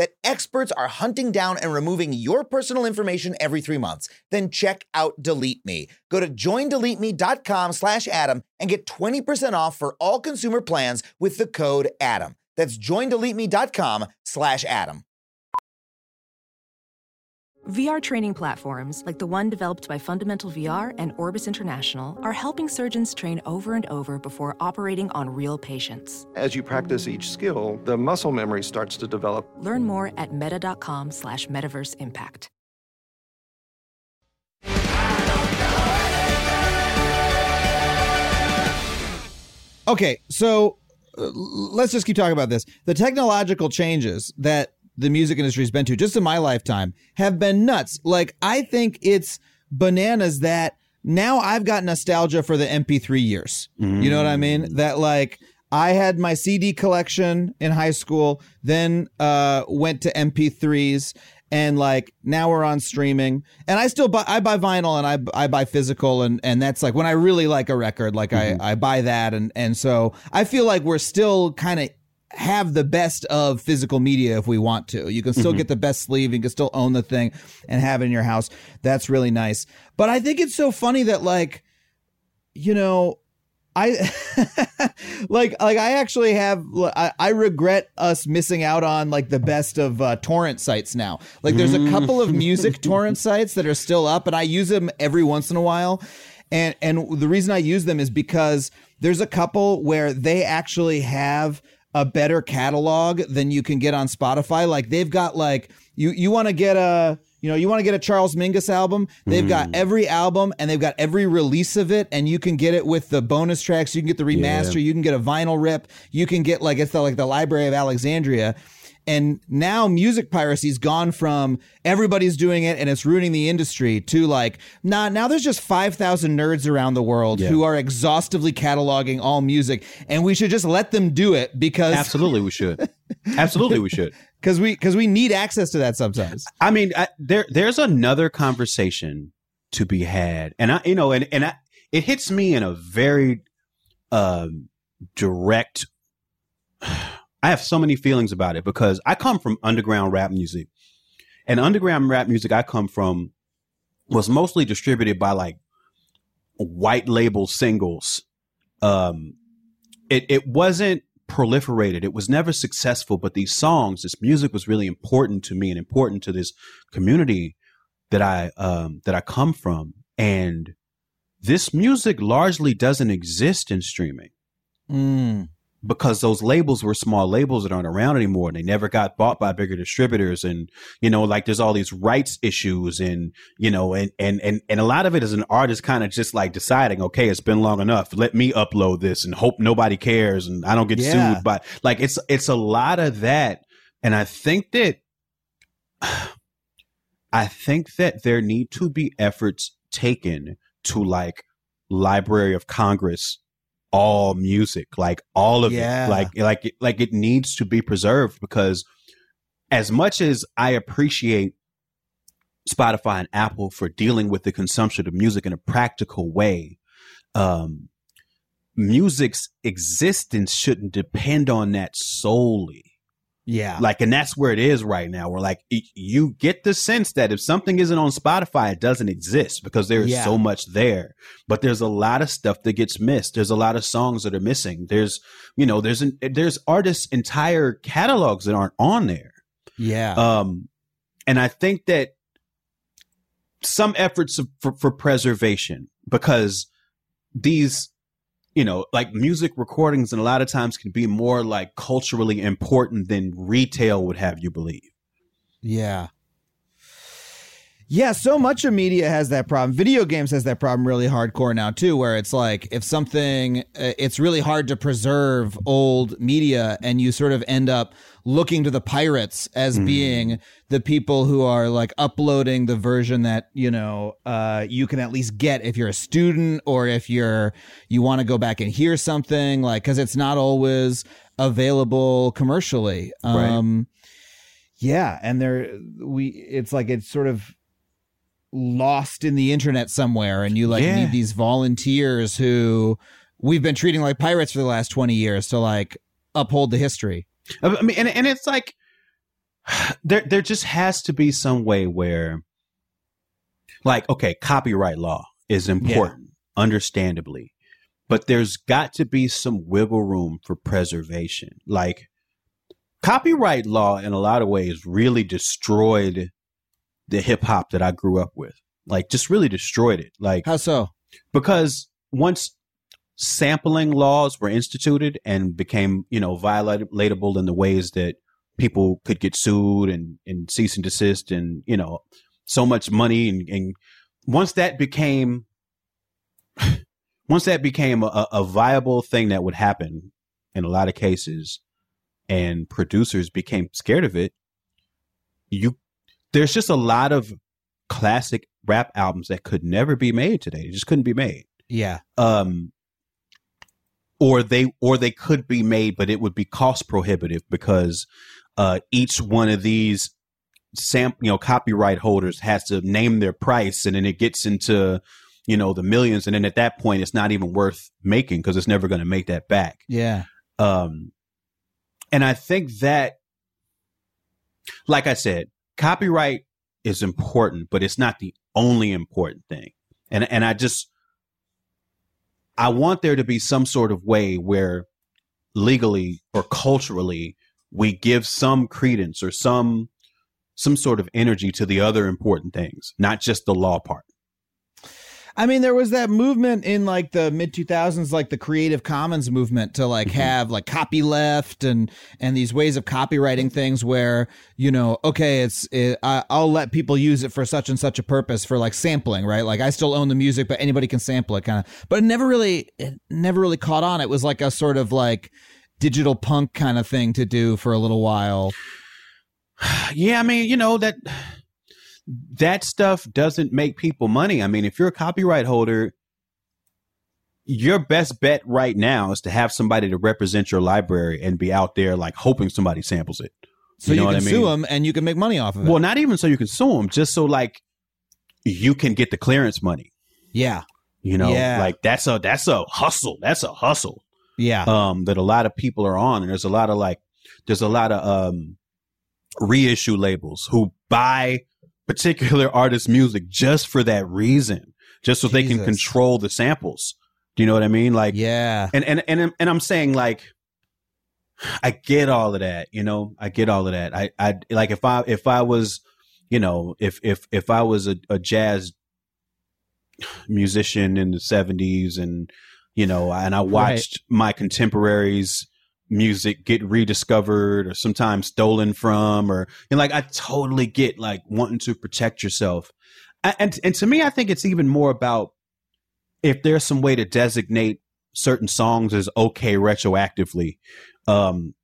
that experts are hunting down and removing your personal information every three months, then check out Delete Me. Go to joindeleteme.com slash Adam and get 20% off for all consumer plans with the code ADAM. That's joindeleteme.com slash Adam. VR training platforms, like the one developed by Fundamental VR and Orbis International, are helping surgeons train over and over before operating on real patients. As you practice each skill, the muscle memory starts to develop. Learn more at meta.com slash metaverse impact. Okay, so uh, let's just keep talking about this. The technological changes that the music industry has been to just in my lifetime have been nuts. Like, I think it's bananas that now I've got nostalgia for the MP3 years. You know what I mean? That, like, I had my CD collection in high school, then uh, went to MP3s, and like now we're on streaming. And I still buy I buy vinyl and I I buy physical, and and that's like when I really like a record, like I I buy that, and and so I feel like we're still kind of have the best of physical media if we want to. You can still get the best sleeve, you can still own the thing and have it in your house. That's really nice. But I think it's so funny that like you know I like like I actually have I, I regret us missing out on like the best of uh, torrent sites now. Like there's a couple of music torrent sites that are still up and I use them every once in a while. And and the reason I use them is because there's a couple where they actually have a better catalog than you can get on Spotify. Like they've got like you you want to get a you know, you want to get a Charles Mingus album? They've got hmm. every album and they've got every release of it, and you can get it with the bonus tracks. You can get the remaster. You can get a vinyl rip. You can get like it's the, like the Library of Alexandria. And now music piracy's gone from everybody's doing it and it's ruining the industry to like, nah, now there's just 5,000 nerds around the world who are exhaustively cataloging all music and we should just let them do it because Absolutely, we should. Absolutely, we should. because we because we need access to that sometimes. I mean, I, there there's another conversation to be had, and I, you know, and and I, it hits me in a very um, direct. I have so many feelings about it because I come from underground rap music, and underground rap music I come from was mostly distributed by like white label singles. Um, it it wasn't proliferated. It was never successful, but these songs, this music was really important to me and important to this community that I um that I come from. And this music largely doesn't exist in streaming Mm. Because those labels were small labels that aren't around anymore and they never got bought by bigger distributors and you know like there's all these rights issues and you know and and and, and a lot of it is an artist kind of just like deciding okay it's been long enough let me upload this and hope nobody cares and I don't get Yeah. sued but like it's it's a lot of that and I think that I think that there need to be efforts taken to like Library of Congress all music, like all of Yeah. it, like like like it needs to be preserved because as much as I appreciate Spotify and Apple for dealing with the consumption of music in a practical way, um, music's existence shouldn't depend on that solely. Yeah. Like, and that's where it is right now. Where like y- you get the sense that if something isn't on Spotify, it doesn't exist because there is Yeah. so much there. But there's a lot of stuff that gets missed. There's a lot of songs that are missing. There's, you know, there's an, there's artists' entire catalogs that aren't on there. yeah. Um, and I think that some efforts for, for preservation because these, you know, like music recordings, and a lot of times can be more like culturally important than retail would have you believe. Yeah. Yeah, so much of media has that problem. Video games has that problem really hardcore now too, where it's like if something, uh, it's really hard to preserve old media, and you sort of end up looking to the pirates as being the people who are like uploading the version that you know uh, you can at least get if you're a student or if you're you want to go back and hear something like because it's not always available commercially. Right. Um, yeah, and there we it's like it's sort of lost in the internet somewhere and you like Yeah. need these volunteers who we've been treating like pirates for the last 20 years to like uphold the history. I I mean, and, and it's like there there just has to be some way where, like, okay, copyright law is important, understandably, but there's got to be some wiggle room for preservation. Like, copyright law, in a lot of ways, really destroyed the hip hop that I grew up with. Like, just really destroyed it. Like, How so? because once sampling laws were instituted and became you know violatable in the ways that people could get sued and and cease and desist and you know so much money and, and once that became once that became a, a viable thing that would happen in a lot of cases and producers became scared of it you there's just a lot of classic rap albums that could never be made today it just couldn't be made Yeah. um or they or they could be made but it would be cost prohibitive because uh each one of these sam you know copyright holders has to name their price and then it gets into you know the millions and then at that point it's not even worth making because it's never going to make that back Yeah. um and i think that like i said copyright is important but it's not the only important thing. And and i just i want there to be some sort of way where legally or culturally we give some credence or some some sort of energy to the other important things not just the law part I mean, there was that movement in like the mid 2000s, like the Creative Commons movement to like mm-hmm. have like copy left and and these ways of copywriting things where you know, okay, it's it, I, I'll let people use it for such and such a purpose for like sampling, right? Like I still own the music, but anybody can sample it, kind of. But it never really, it never really caught on. It was like a sort of like digital punk kind of thing to do for a little while. yeah i mean you know that that stuff doesn't make people money i mean if you're a copyright holder your best bet right now is to have somebody to represent your library and be out there like hoping somebody samples it. So you, know can what I mean? sue them and you can make money off of it. Well, not even so you can sue them, just so like you can get the clearance money. yeah, You know, Yeah. like that's a that's a hustle. That's a hustle. yeah, Um, that a lot of people are on, and there's a lot of like there's a lot of um reissue labels who buy particular artists' music just for that reason, just so they can control the samples. Do you know what I mean? Like, yeah. and and and and I'm saying like I get all of that, you know. I get all of that. I I like if I if I was, you know, if if if I was a, a jazz musician in the 70s and you know, and I watched my contemporaries music get rediscovered or sometimes stolen from or and like I totally get like wanting to protect yourself. And and to me I think it's even more about if there's some way to designate certain songs as okay retroactively um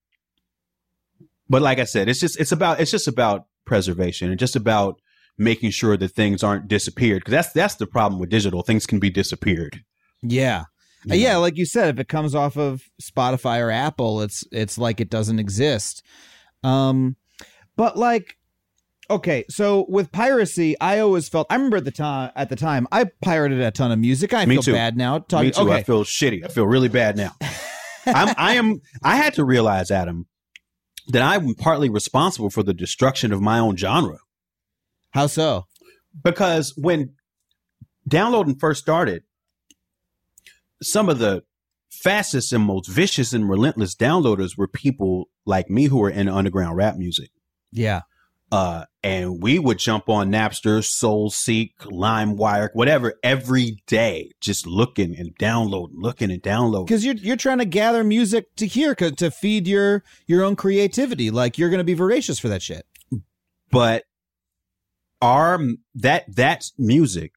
but like i said it's just it's about it's just about preservation and just about making sure that things aren't disappeared because that's that's the problem with digital things can be disappeared Yeah. Uh, yeah, like you said, if it comes off of Spotify or Apple, it's it's like it doesn't exist. Um but like okay, so with piracy, I always felt I remember at the time at the time I pirated a ton of music. I Me feel too. bad now talking me too okay. i feel shitty i feel really bad now i'm i am i had to realize adam that i'm partly responsible for the destruction of my own genre How so? because when downloading first started, some of the fastest and most vicious and relentless downloaders were people like me who were in underground rap music. Yeah. Uh, and we would jump on Napster, SoulSeek, LimeWire, whatever, every day, just looking and downloading, looking and downloading. Cuz you're you're trying to gather music to hear to feed your your own creativity. Like you're going to be voracious for that shit. but our that that music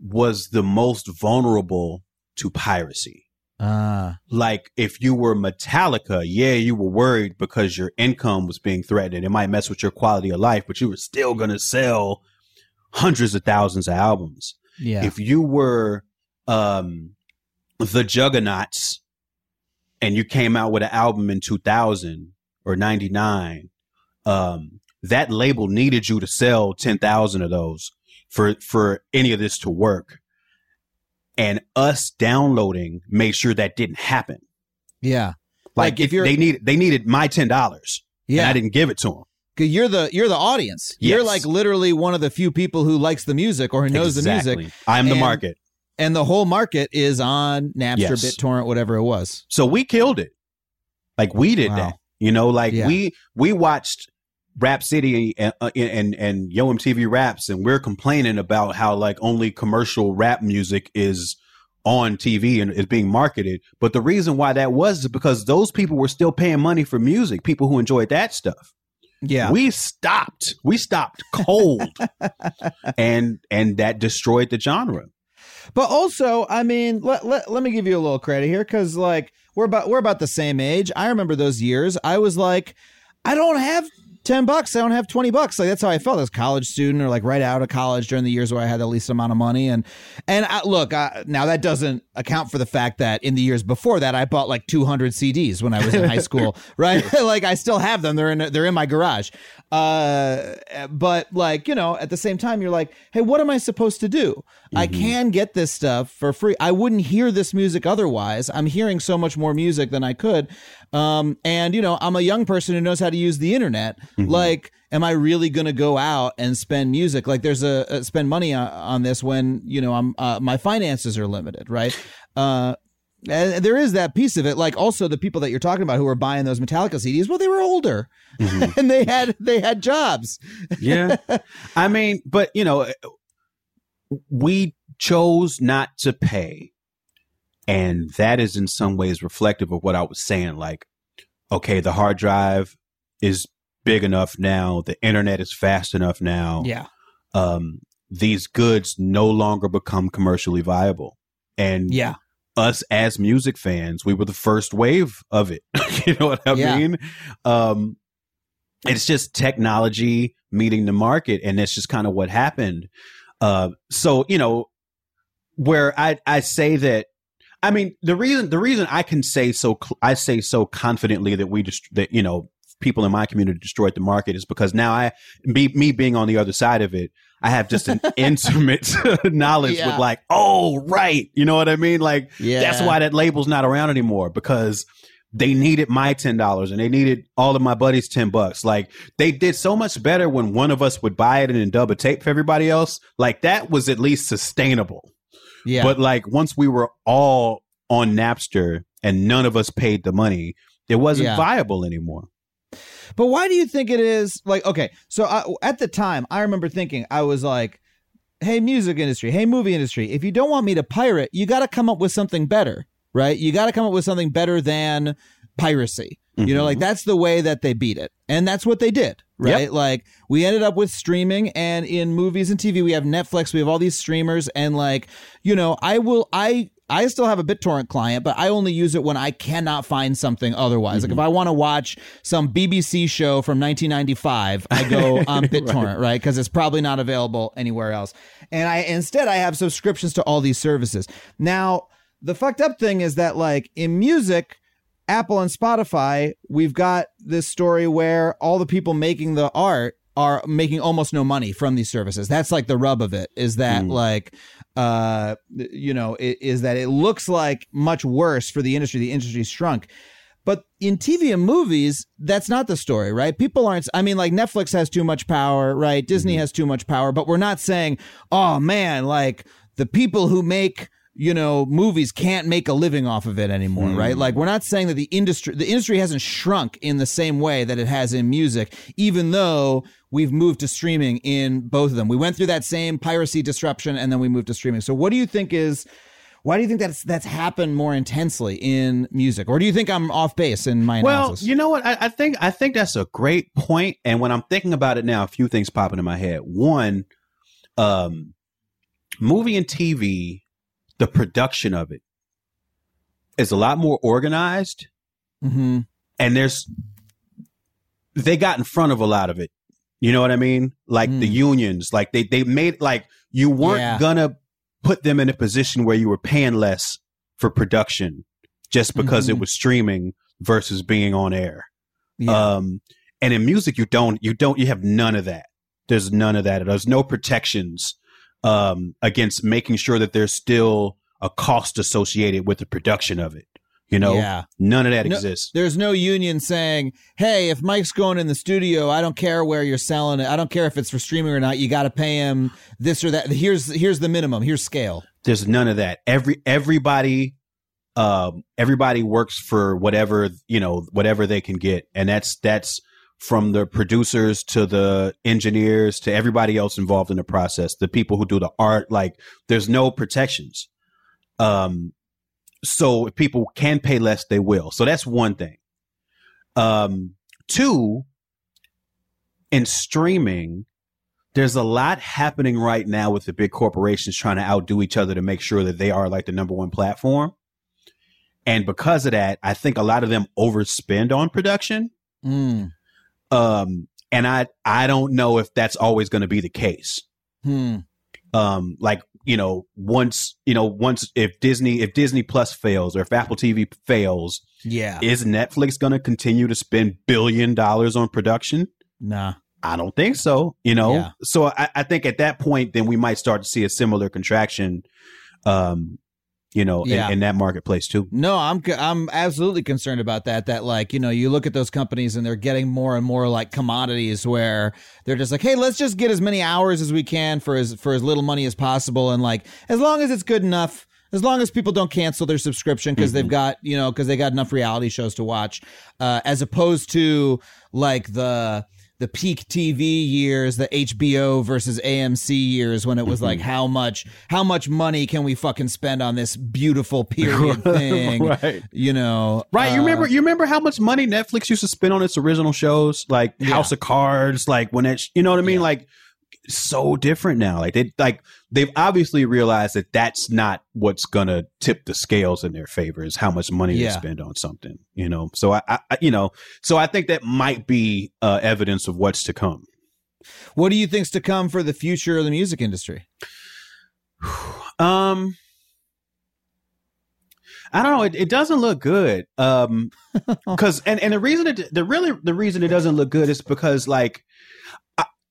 was the most vulnerable to piracy. Ah. Like if you were Metallica, yeah, you were worried because your income was being threatened. It might mess with your quality of life, but you were still going to sell hundreds of thousands of albums. yeah. If you were um the Juggaknots and you came out with an album in 2000 or 99, um that label needed you to sell 10,000 of those for for any of this to work. And us downloading made sure that didn't happen. yeah. Like, Like, if you're- they needed they needed my ten dollars, Yeah. and I didn't give it to them. 'Cause You're the you're the audience. You're like literally one of the few people who likes the music or who knows the music, I'm the market. and the whole market is on Napster, Yes. BitTorrent, whatever it was. So we killed it. Like we did Wow. that. You know, like Yeah. we we watched Rap City and, uh, and and Yo MTV Raps, and we're complaining about how like only commercial rap music is on TV and is being marketed. But the reason why that was is because those people were still paying money for music. People who enjoyed that stuff. Yeah. We stopped. We stopped cold, and and that destroyed the genre. But also, I mean, let, let, let me give you a little credit here because like we're about we're about the same age. I remember those years. I was like, I don't have ten bucks. I don't have twenty bucks. Like that's how I felt as a college student or like right out of college during the years where I had the least amount of money. And and I, look, I, now that doesn't account for the fact that in the years before that I bought like two hundred CDs when I was in high school. Right? like I still have them. They're in they're in my garage. Uh, but like you know, at the same time, you're like, hey, what am I supposed to do? I can get this stuff for free. I wouldn't hear this music otherwise. I'm hearing so much more music than I could. Um, and you know, I'm a young person who knows how to use the internet. Like, am I really going to go out and spend music? Like, there's a, uh spend money on, on this when you know I'm uh, my finances are limited, right? Uh, and there is that piece of it. Like, also the people that you're talking about who are buying those Metallica CDs, well, they were older and they had they had jobs. Yeah. I mean, but you know, we chose not to pay. And that is in some ways reflective of what I was saying. Like, okay, the hard drive is big enough now. The internet is fast enough now. Yeah. Um, these goods no longer become commercially viable. And Yeah. us as music fans, we were the first wave of it. you know what I Yeah. mean? Um, it's just technology meeting the market, and that's just kind of what happened. Uh, so you know, where I I say that I mean, the reason the reason I can say so cl- I say so confidently that we just that you know people in my community destroyed the market is because now I be me being on the other side of it, I have just an intimate knowledge Yeah. with like, oh right, you know what I mean? Like Yeah. that's why that label's not around anymore because they needed my ten dollars and they needed all of my buddies ten bucks. Like they did so much better when one of us would buy it and then dub a tape for everybody else. Like that was at least sustainable. Yeah. But like once we were all on Napster and none of us paid the money, it wasn't Yeah. viable anymore. But why do you think it is like okay? So I, at the time, I remember thinking I was like, "Hey, music industry, hey, movie industry, if you don't want me to pirate, you got to come up with something better, right? You got to come up with something better than piracy. You know, like mm-hmm. that's the way that they beat it, and that's what they did, right? Like we ended up with streaming, and in movies and TV, we have Netflix, we have all these streamers, and like you know, I will, I I still have a BitTorrent client, but I only use it when I cannot find something otherwise. Like if mm-hmm. I want to watch some BBC show from 1995, I go on BitTorrent, right? Because it's probably not available anywhere else. And I instead I have subscriptions to all these services. Now, the fucked up thing is that like in music, Apple and Spotify, we've got this story where all the people making the art are making almost no money from these services. That's like the rub of it is that like uh you know i- is that it looks like much worse for the industry. The industry's shrunk. But in TV and movies, that's not the story, right? People aren't, I mean, like Netflix has too much power, right? Disney has too much power, but we're not saying, oh man, like the people who make, you know, movies can't make a living off of it anymore, right? Like we're not saying that the industry, the industry hasn't shrunk in the same way that it has in music, even though we've moved to streaming in both of them. We went through that same piracy disruption and then we moved to streaming. So what do you think is, why do you think that's that's happened more intensely in music, or do you think I'm off base in my Well, analysis? you know what? I, I think I think that's a great point. And when I'm thinking about it now, a few things pop into my head. One, um, movie and TV, the production of it is a lot more organized, mm-hmm. and there's they got in front of a lot of it. You know what I mean? Like the Mm. unions, like they they made like you weren't Yeah. gonna put them in a position where you were paying less for production just because it Mhm. was streaming versus being on air. Yeah. Um, and in music, you don't, you don't, you have none of that. There's none of that. There's no protections um, against making sure that there's still a cost associated with the production of it. You know, Yeah. none of that No- exists. There's no union saying, "Hey, if Mike's going in the studio, I don't care where you're selling it. I don't care if it's for streaming or not. You got to pay him this or that. Here's here's the minimum. Here's scale." There's none of that. Every everybody, um, everybody works for whatever you know, whatever they can get, and that's that's from the producers to the engineers to everybody else involved in the process. The people who do the art, like there's no protections. Um, so if people can pay less, they will. So that's one thing. Um, two, in streaming, there's a lot happening right now with the big corporations trying to outdo each other to make sure that they are like the number one platform. And because of that, I think a lot of them overspend on production. Mm. Um, and I, I don't know if that's always going to be the case. Hmm. Um, like, you know, once, you know, once if Disney, if Disney Plus fails or if Apple TV fails, Yeah. is Netflix going to continue to spend billion dollars on production? nah. I don't think so. You know, Yeah. so I, I think at that point, then we might start to see a similar contraction, um, you know, in- Yeah. in, that marketplace too. No, I'm I'm absolutely concerned about that. That like you know you look at those companies and they're getting more and more like commodities where they're just like, hey, let's just get as many hours as we can for as for as little money as possible, and like as long as it's good enough. As long as people don't cancel their subscription because they've got you know because they got enough reality shows to watch, uh, as opposed to like the the peak TV years, the HBO versus AMC years when it was like how much how much money can we fucking spend on this beautiful period thing, Right. You know, Right. you uh, remember, you remember how much money Netflix used to spend on its original shows, like Yeah. House of Cards, like when it, you know what I mean? Yeah. Like so different now. Like they, like they've obviously realized that that's not what's gonna tip the scales in their favor is how much money Yeah. they spend on something, you know? So I, I, you know, so I think that might be uh, evidence of what's to come. What do you think's to come for the future of the music industry? Um, I don't know. It, it doesn't look good. Um, because and and the reason it the really the reason it doesn't look good is because like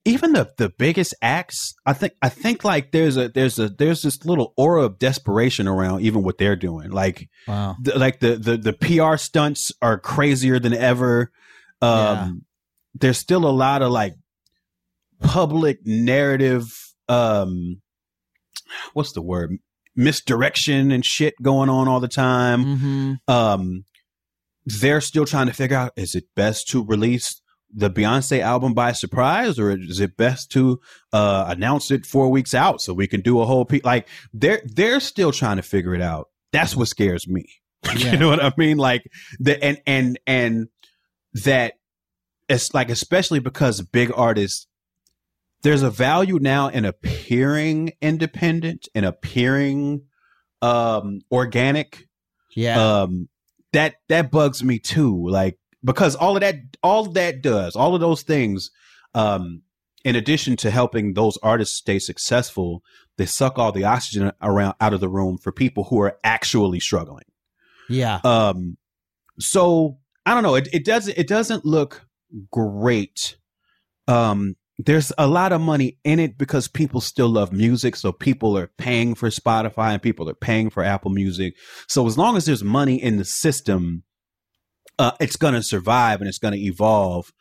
even the the biggest acts, I think I think like there's a there's a there's this little aura of desperation around even what they're doing. Like Wow. the, like the the the PR stunts are crazier than ever. Um, Yeah. there's still a lot of like public narrative. Um, what's the word? Misdirection and shit going on all the time. Mm-hmm. Um, they're still trying to figure out: is it best to release the Beyonce album by surprise, or is it best to uh, announce it four weeks out so we can do a whole piece? Like they're they're still trying to figure it out. That's what scares me. Yeah. you know what I mean? Like the and and and that it's like especially because big artists there's a value now in appearing independent and appearing um organic Yeah. um that that bugs me too like because all of that all that does all of those things um in addition to helping those artists stay successful they suck all the oxygen around out of the room for people who are actually struggling. Yeah. um so i don't know it, it doesn't it doesn't look great. Um there's a lot of money in it because people still love music so people are paying for spotify and people are paying for apple music. So as long as there's money in the system uh it's gonna survive and it's gonna evolve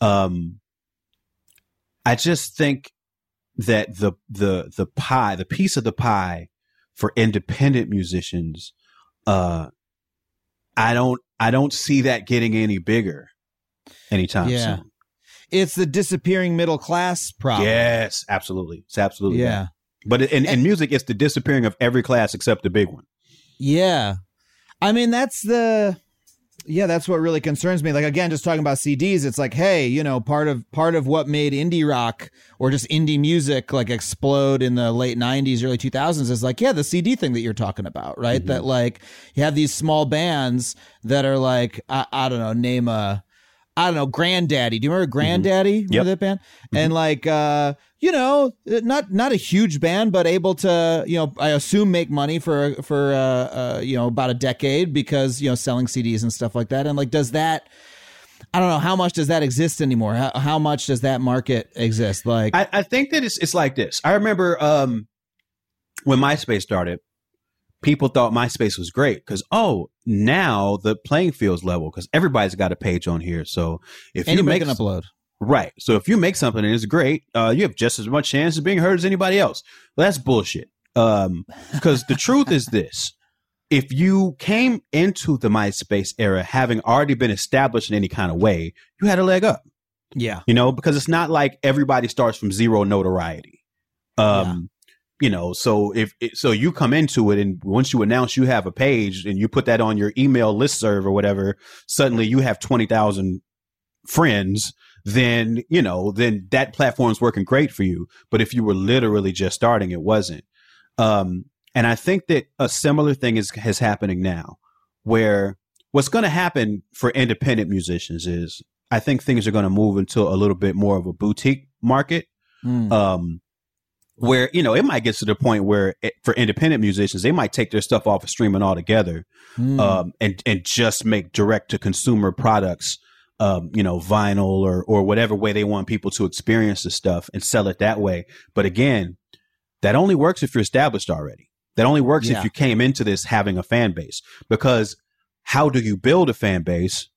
um i just think that the the the pie the piece of the pie for independent musicians uh I don't I don't see that getting any bigger anytime Yeah. soon. It's the disappearing middle class problem. Yes, absolutely. It's absolutely Yeah. But in, in music, it's the disappearing of every class except the big one. Yeah. I mean, that's the yeah, that's what really concerns me. Like again, just talking about CDs, it's like, hey, you know, part of part of what made indie rock or just indie music like explode in the late 90s, early 2000s is like, yeah, the CD thing that you're talking about, right? Mm-hmm. That like you have these small bands that are like I, I don't know, name a I don't know, Grandaddy. Do you remember Grandaddy? Remember Yep. that band? And like, uh, you know, not not a huge band, but able to, you know, I assume make money for for uh, uh, you know about a decade because you know selling CDs and stuff like that. And like, does that? I don't know how much does that exist anymore. How, how much does that market exist? Like, I, I think that it's it's like this. I remember um when MySpace started, people thought MySpace was great because oh now the playing field's level because everybody's got a page on here. So if you make an upload. Right. So if you make something and it's great, uh, you have just as much chance of being heard as anybody else. Well, that's bullshit. Um, because the truth is this. If you came into the MySpace era having already been established in any kind of way, you had a leg up, Yeah, you know, because it's not like everybody starts from zero notoriety. Um, you know, so if so you come into it and once you announce you have a page and you put that on your email listserv or whatever, suddenly you have 20,000 friends, then, you know, then that platform's working great for you. But if you were literally just starting, it wasn't. Um, and I think that a similar thing is, is happening now where what's going to happen for independent musicians is I think things are going to move into a little bit more of a boutique market. Mm. Um, where you know it might get to the point where it, for independent musicians they might take their stuff off of streaming altogether Mm. um, and and just make direct to consumer products um, you know vinyl or or whatever way they want people to experience the stuff and sell it that way but again that only works if you're established already that only works Yeah. if you came into this having a fan base because how do you build a fan base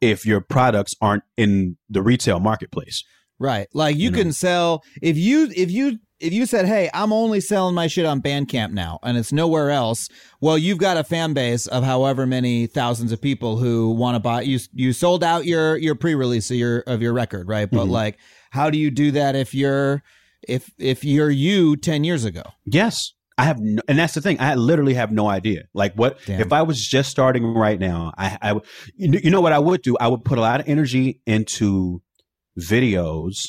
if your products aren't in the retail marketplace Right. Like you You know? can sell if you if you if you said, "Hey, I'm only selling my shit on Bandcamp now and it's nowhere else." Well, you've got a fan base of however many thousands of people who want to buy you you sold out your your pre-release of your of your record, right? But Mhm. like how do you do that if you're if if you're you 10 years ago? Yes. I have, no, and that's the thing. I literally have no idea. Like, what Damn. if I was just starting right now? I, I, you know what I would do? I would put a lot of energy into videos,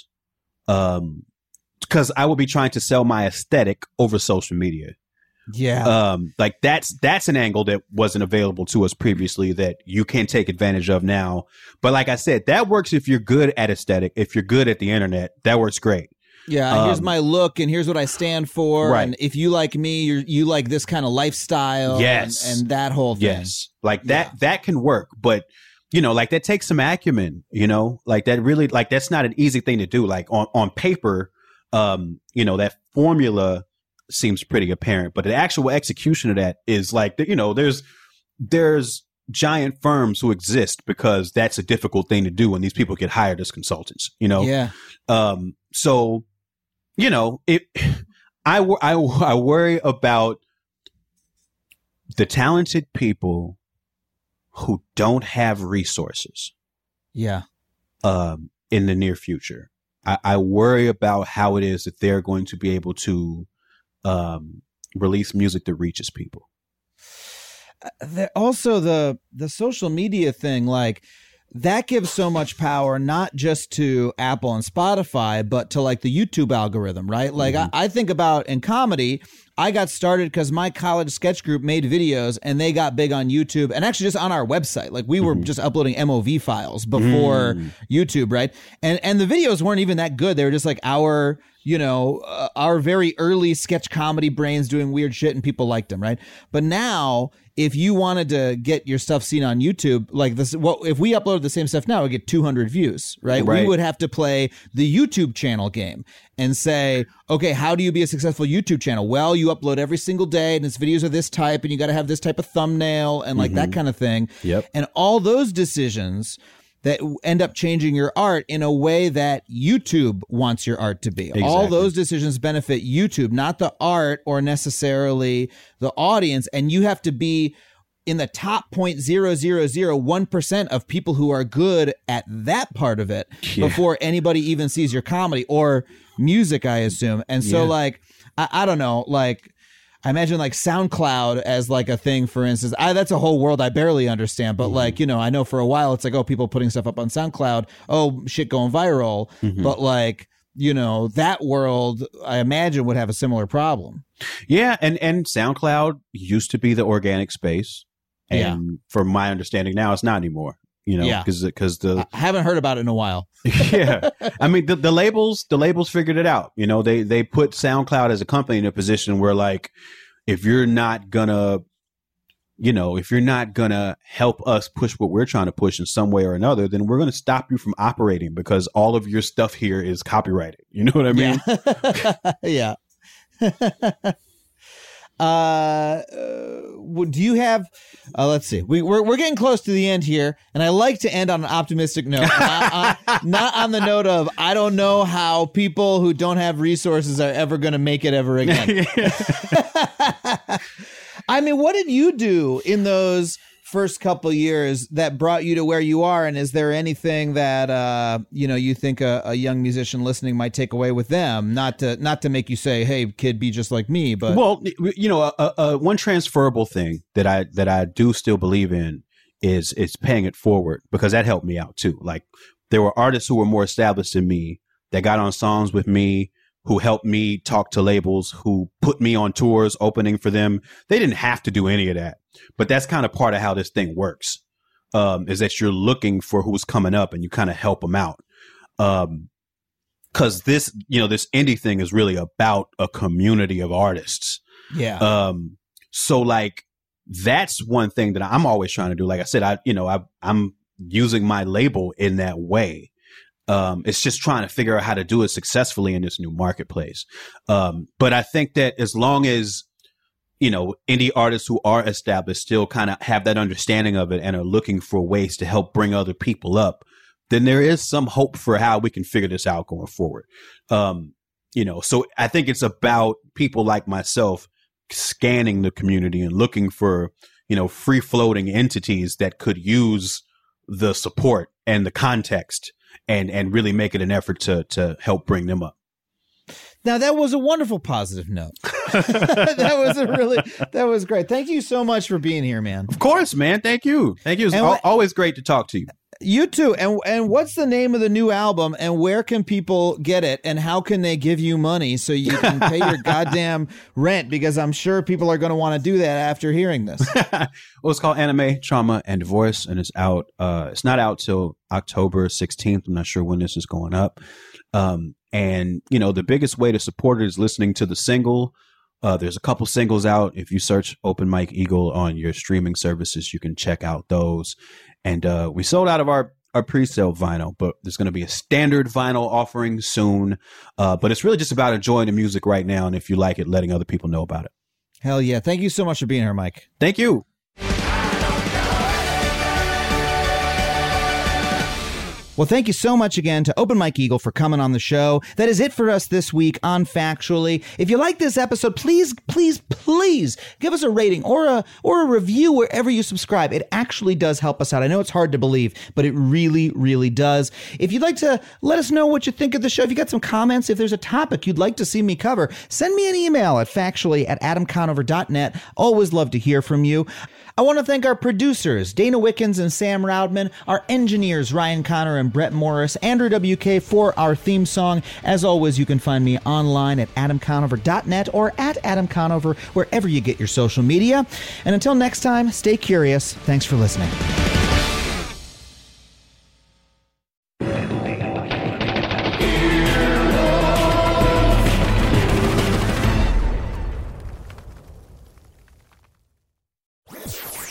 um, because I would be trying to sell my aesthetic over social media. Yeah. Um, like that's that's an angle that wasn't available to us previously that you can take advantage of now. But like I said, that works if you're good at aesthetic. If you're good at the internet, that works great. Yeah, here's Um, my look, and here's what I stand for. Right. And if you like me, you're you like this kind of lifestyle. Yes. and, and that whole thing. Yes. Like that that can work, but you know, like that takes some acumen, you know? Like that really like that's not an easy thing to do. Like on on paper, um, you know, that formula seems pretty apparent, but the actual execution of that is like you know, there's there's giant firms who exist because that's a difficult thing to do when these people get hired as consultants, you know? Yeah. Um, so, you know, it, I, I, I worry about the talented people who don't have resources, Yeah. um, in the near future. I, I worry about how it is that they're going to be able to, um, release music that reaches people. the, also the the social media thing like that gives so much power not just to apple and spotify but to like the youtube algorithm right? Like I, mm-hmm. I think about in comedy i got started because my college sketch group made videos and they got big on youtube and actually just on our website. Like we were mm-hmm. just uploading mov files before mm. youtube right? And and the videos weren't even that good. They were just like our you know, uh, our very early sketch comedy brains doing weird shit and people liked them, right? But now, if you wanted to get your stuff seen on YouTube, like this, what if we uploaded the same stuff now, we get 200 views, right? We would have to play the YouTube channel game and say, okay, how do you be a successful YouTube channel? Well, you upload every single day and its videos are this type and you got to have this type of thumbnail and like that kind of thing. Yep. And all those decisions that end up changing your art in a way that YouTube wants your art to be. All those decisions benefit YouTube, not the art or necessarily the audience. And you have to be in the top 0.0001% of people who are good at that part of it before anybody even sees your comedy or music, I assume. And so, Yeah. like, I, I don't know, like, I imagine like SoundCloud as like a thing, for instance. I, that's a whole world I barely understand, but like, mm-hmm. you know, I know for a while it's like, oh, people putting stuff up on SoundCloud, oh, shit going viral. Mm-hmm. But like, you know, that world, I imagine would have a similar problem. Yeah, and and SoundCloud used to be the organic space, and from my understanding now, it's not anymore. You know, Yeah. because because the I haven't heard about it in a while. yeah, I mean the, the labels the labels figured it out. You know, they they put SoundCloud as a company in a position where like if you're not gonna you know, if you're not gonna help us push what we're trying to push in some way or another, then we're gonna stop you from operating because all of your stuff here is copyrighted. You know what I mean? yeah. uh, uh, w- do you have? Uh, let's see. We, we're we're getting close to the end here, and I like to end on an optimistic note, not, on, not on the note of I don't know how people who don't have resources are ever going to make it ever again. I mean, what did you do in those first couple years that brought you to where you are? And is there anything that uh, you know you think a, a young musician listening might take away with them? Not to not to make you say, "Hey, kid, be just like me," but well, you know, a, a, one transferable thing that I that I do still believe in is is paying it forward because that helped me out too. Like there were artists who were more established than me that got on songs with me, who helped me talk to labels, who put me on tours opening for them. They didn't have to do any of that, but that's kind of part of how this thing works. Um, is that you're looking for who's coming up and you kind of help them out. Um, cause this, you know, this indie thing is really about a community of artists. yeah, Um, so like that's one thing that I'm always trying to do. Like I said, I, you know, I, I'm using my label in that way. Um, it's just trying to figure out how to do it successfully in this new marketplace. Um, but I think that as long as, you know, indie artists who are established still kind of have that understanding of it and are looking for ways to help bring other people up, then there is some hope for how we can figure this out going forward. Um, you know, so I think it's about people like myself scanning the community and looking for, you know, free floating entities that could use the support and the context and, and really make it an effort to, to help bring them up. now that was a wonderful positive note. that was a really that was great. Thank you so much for being here, man. Of course, man. Thank you. Thank you. It's al- always great to talk to you. You too. And and what's the name of the new album and where can people get it and how can they give you money so you can pay your goddamn rent because I'm sure people are going to want to do that after hearing this. well, it's called Anime, Trauma, and Divorce, and it's out. Uh, it's not out till October 16th. I'm not sure when this is going up. Um, and you know, the biggest way to support it is listening to the single. Uh, there's a couple singles out. If you search Open Mike Eagle on your streaming services, you can check out those. And uh, we sold out of our our pre-sale vinyl, but there's going to be a standard vinyl offering soon. Uh, but it's really just about enjoying the music right now, and if you like it, letting other people know about it. Hell yeah. Thank you so much for being here, Mike. Thank you. Well, thank you so much again to Open Mike Eagle for coming on the show. That is it for us this week on Factually. If you like this episode, please, please, please give us a rating or a or a review wherever you subscribe. It actually does help us out. I know it's hard to believe, but it really, really does. If you'd like to let us know what you think of the show, if you got some comments, if there's a topic you'd like to see me cover, send me an email at factually at adamconover.net. Always love to hear from you. I want to thank our producers, Dana Wickens and Sam Roudman, our engineers, Ryan Connor and Brett Morris, Andrew WK for our theme song. As always, you can find me online at adamconover.net or at Adam Conover, wherever you get your social media. And until next time, stay curious. Thanks for listening.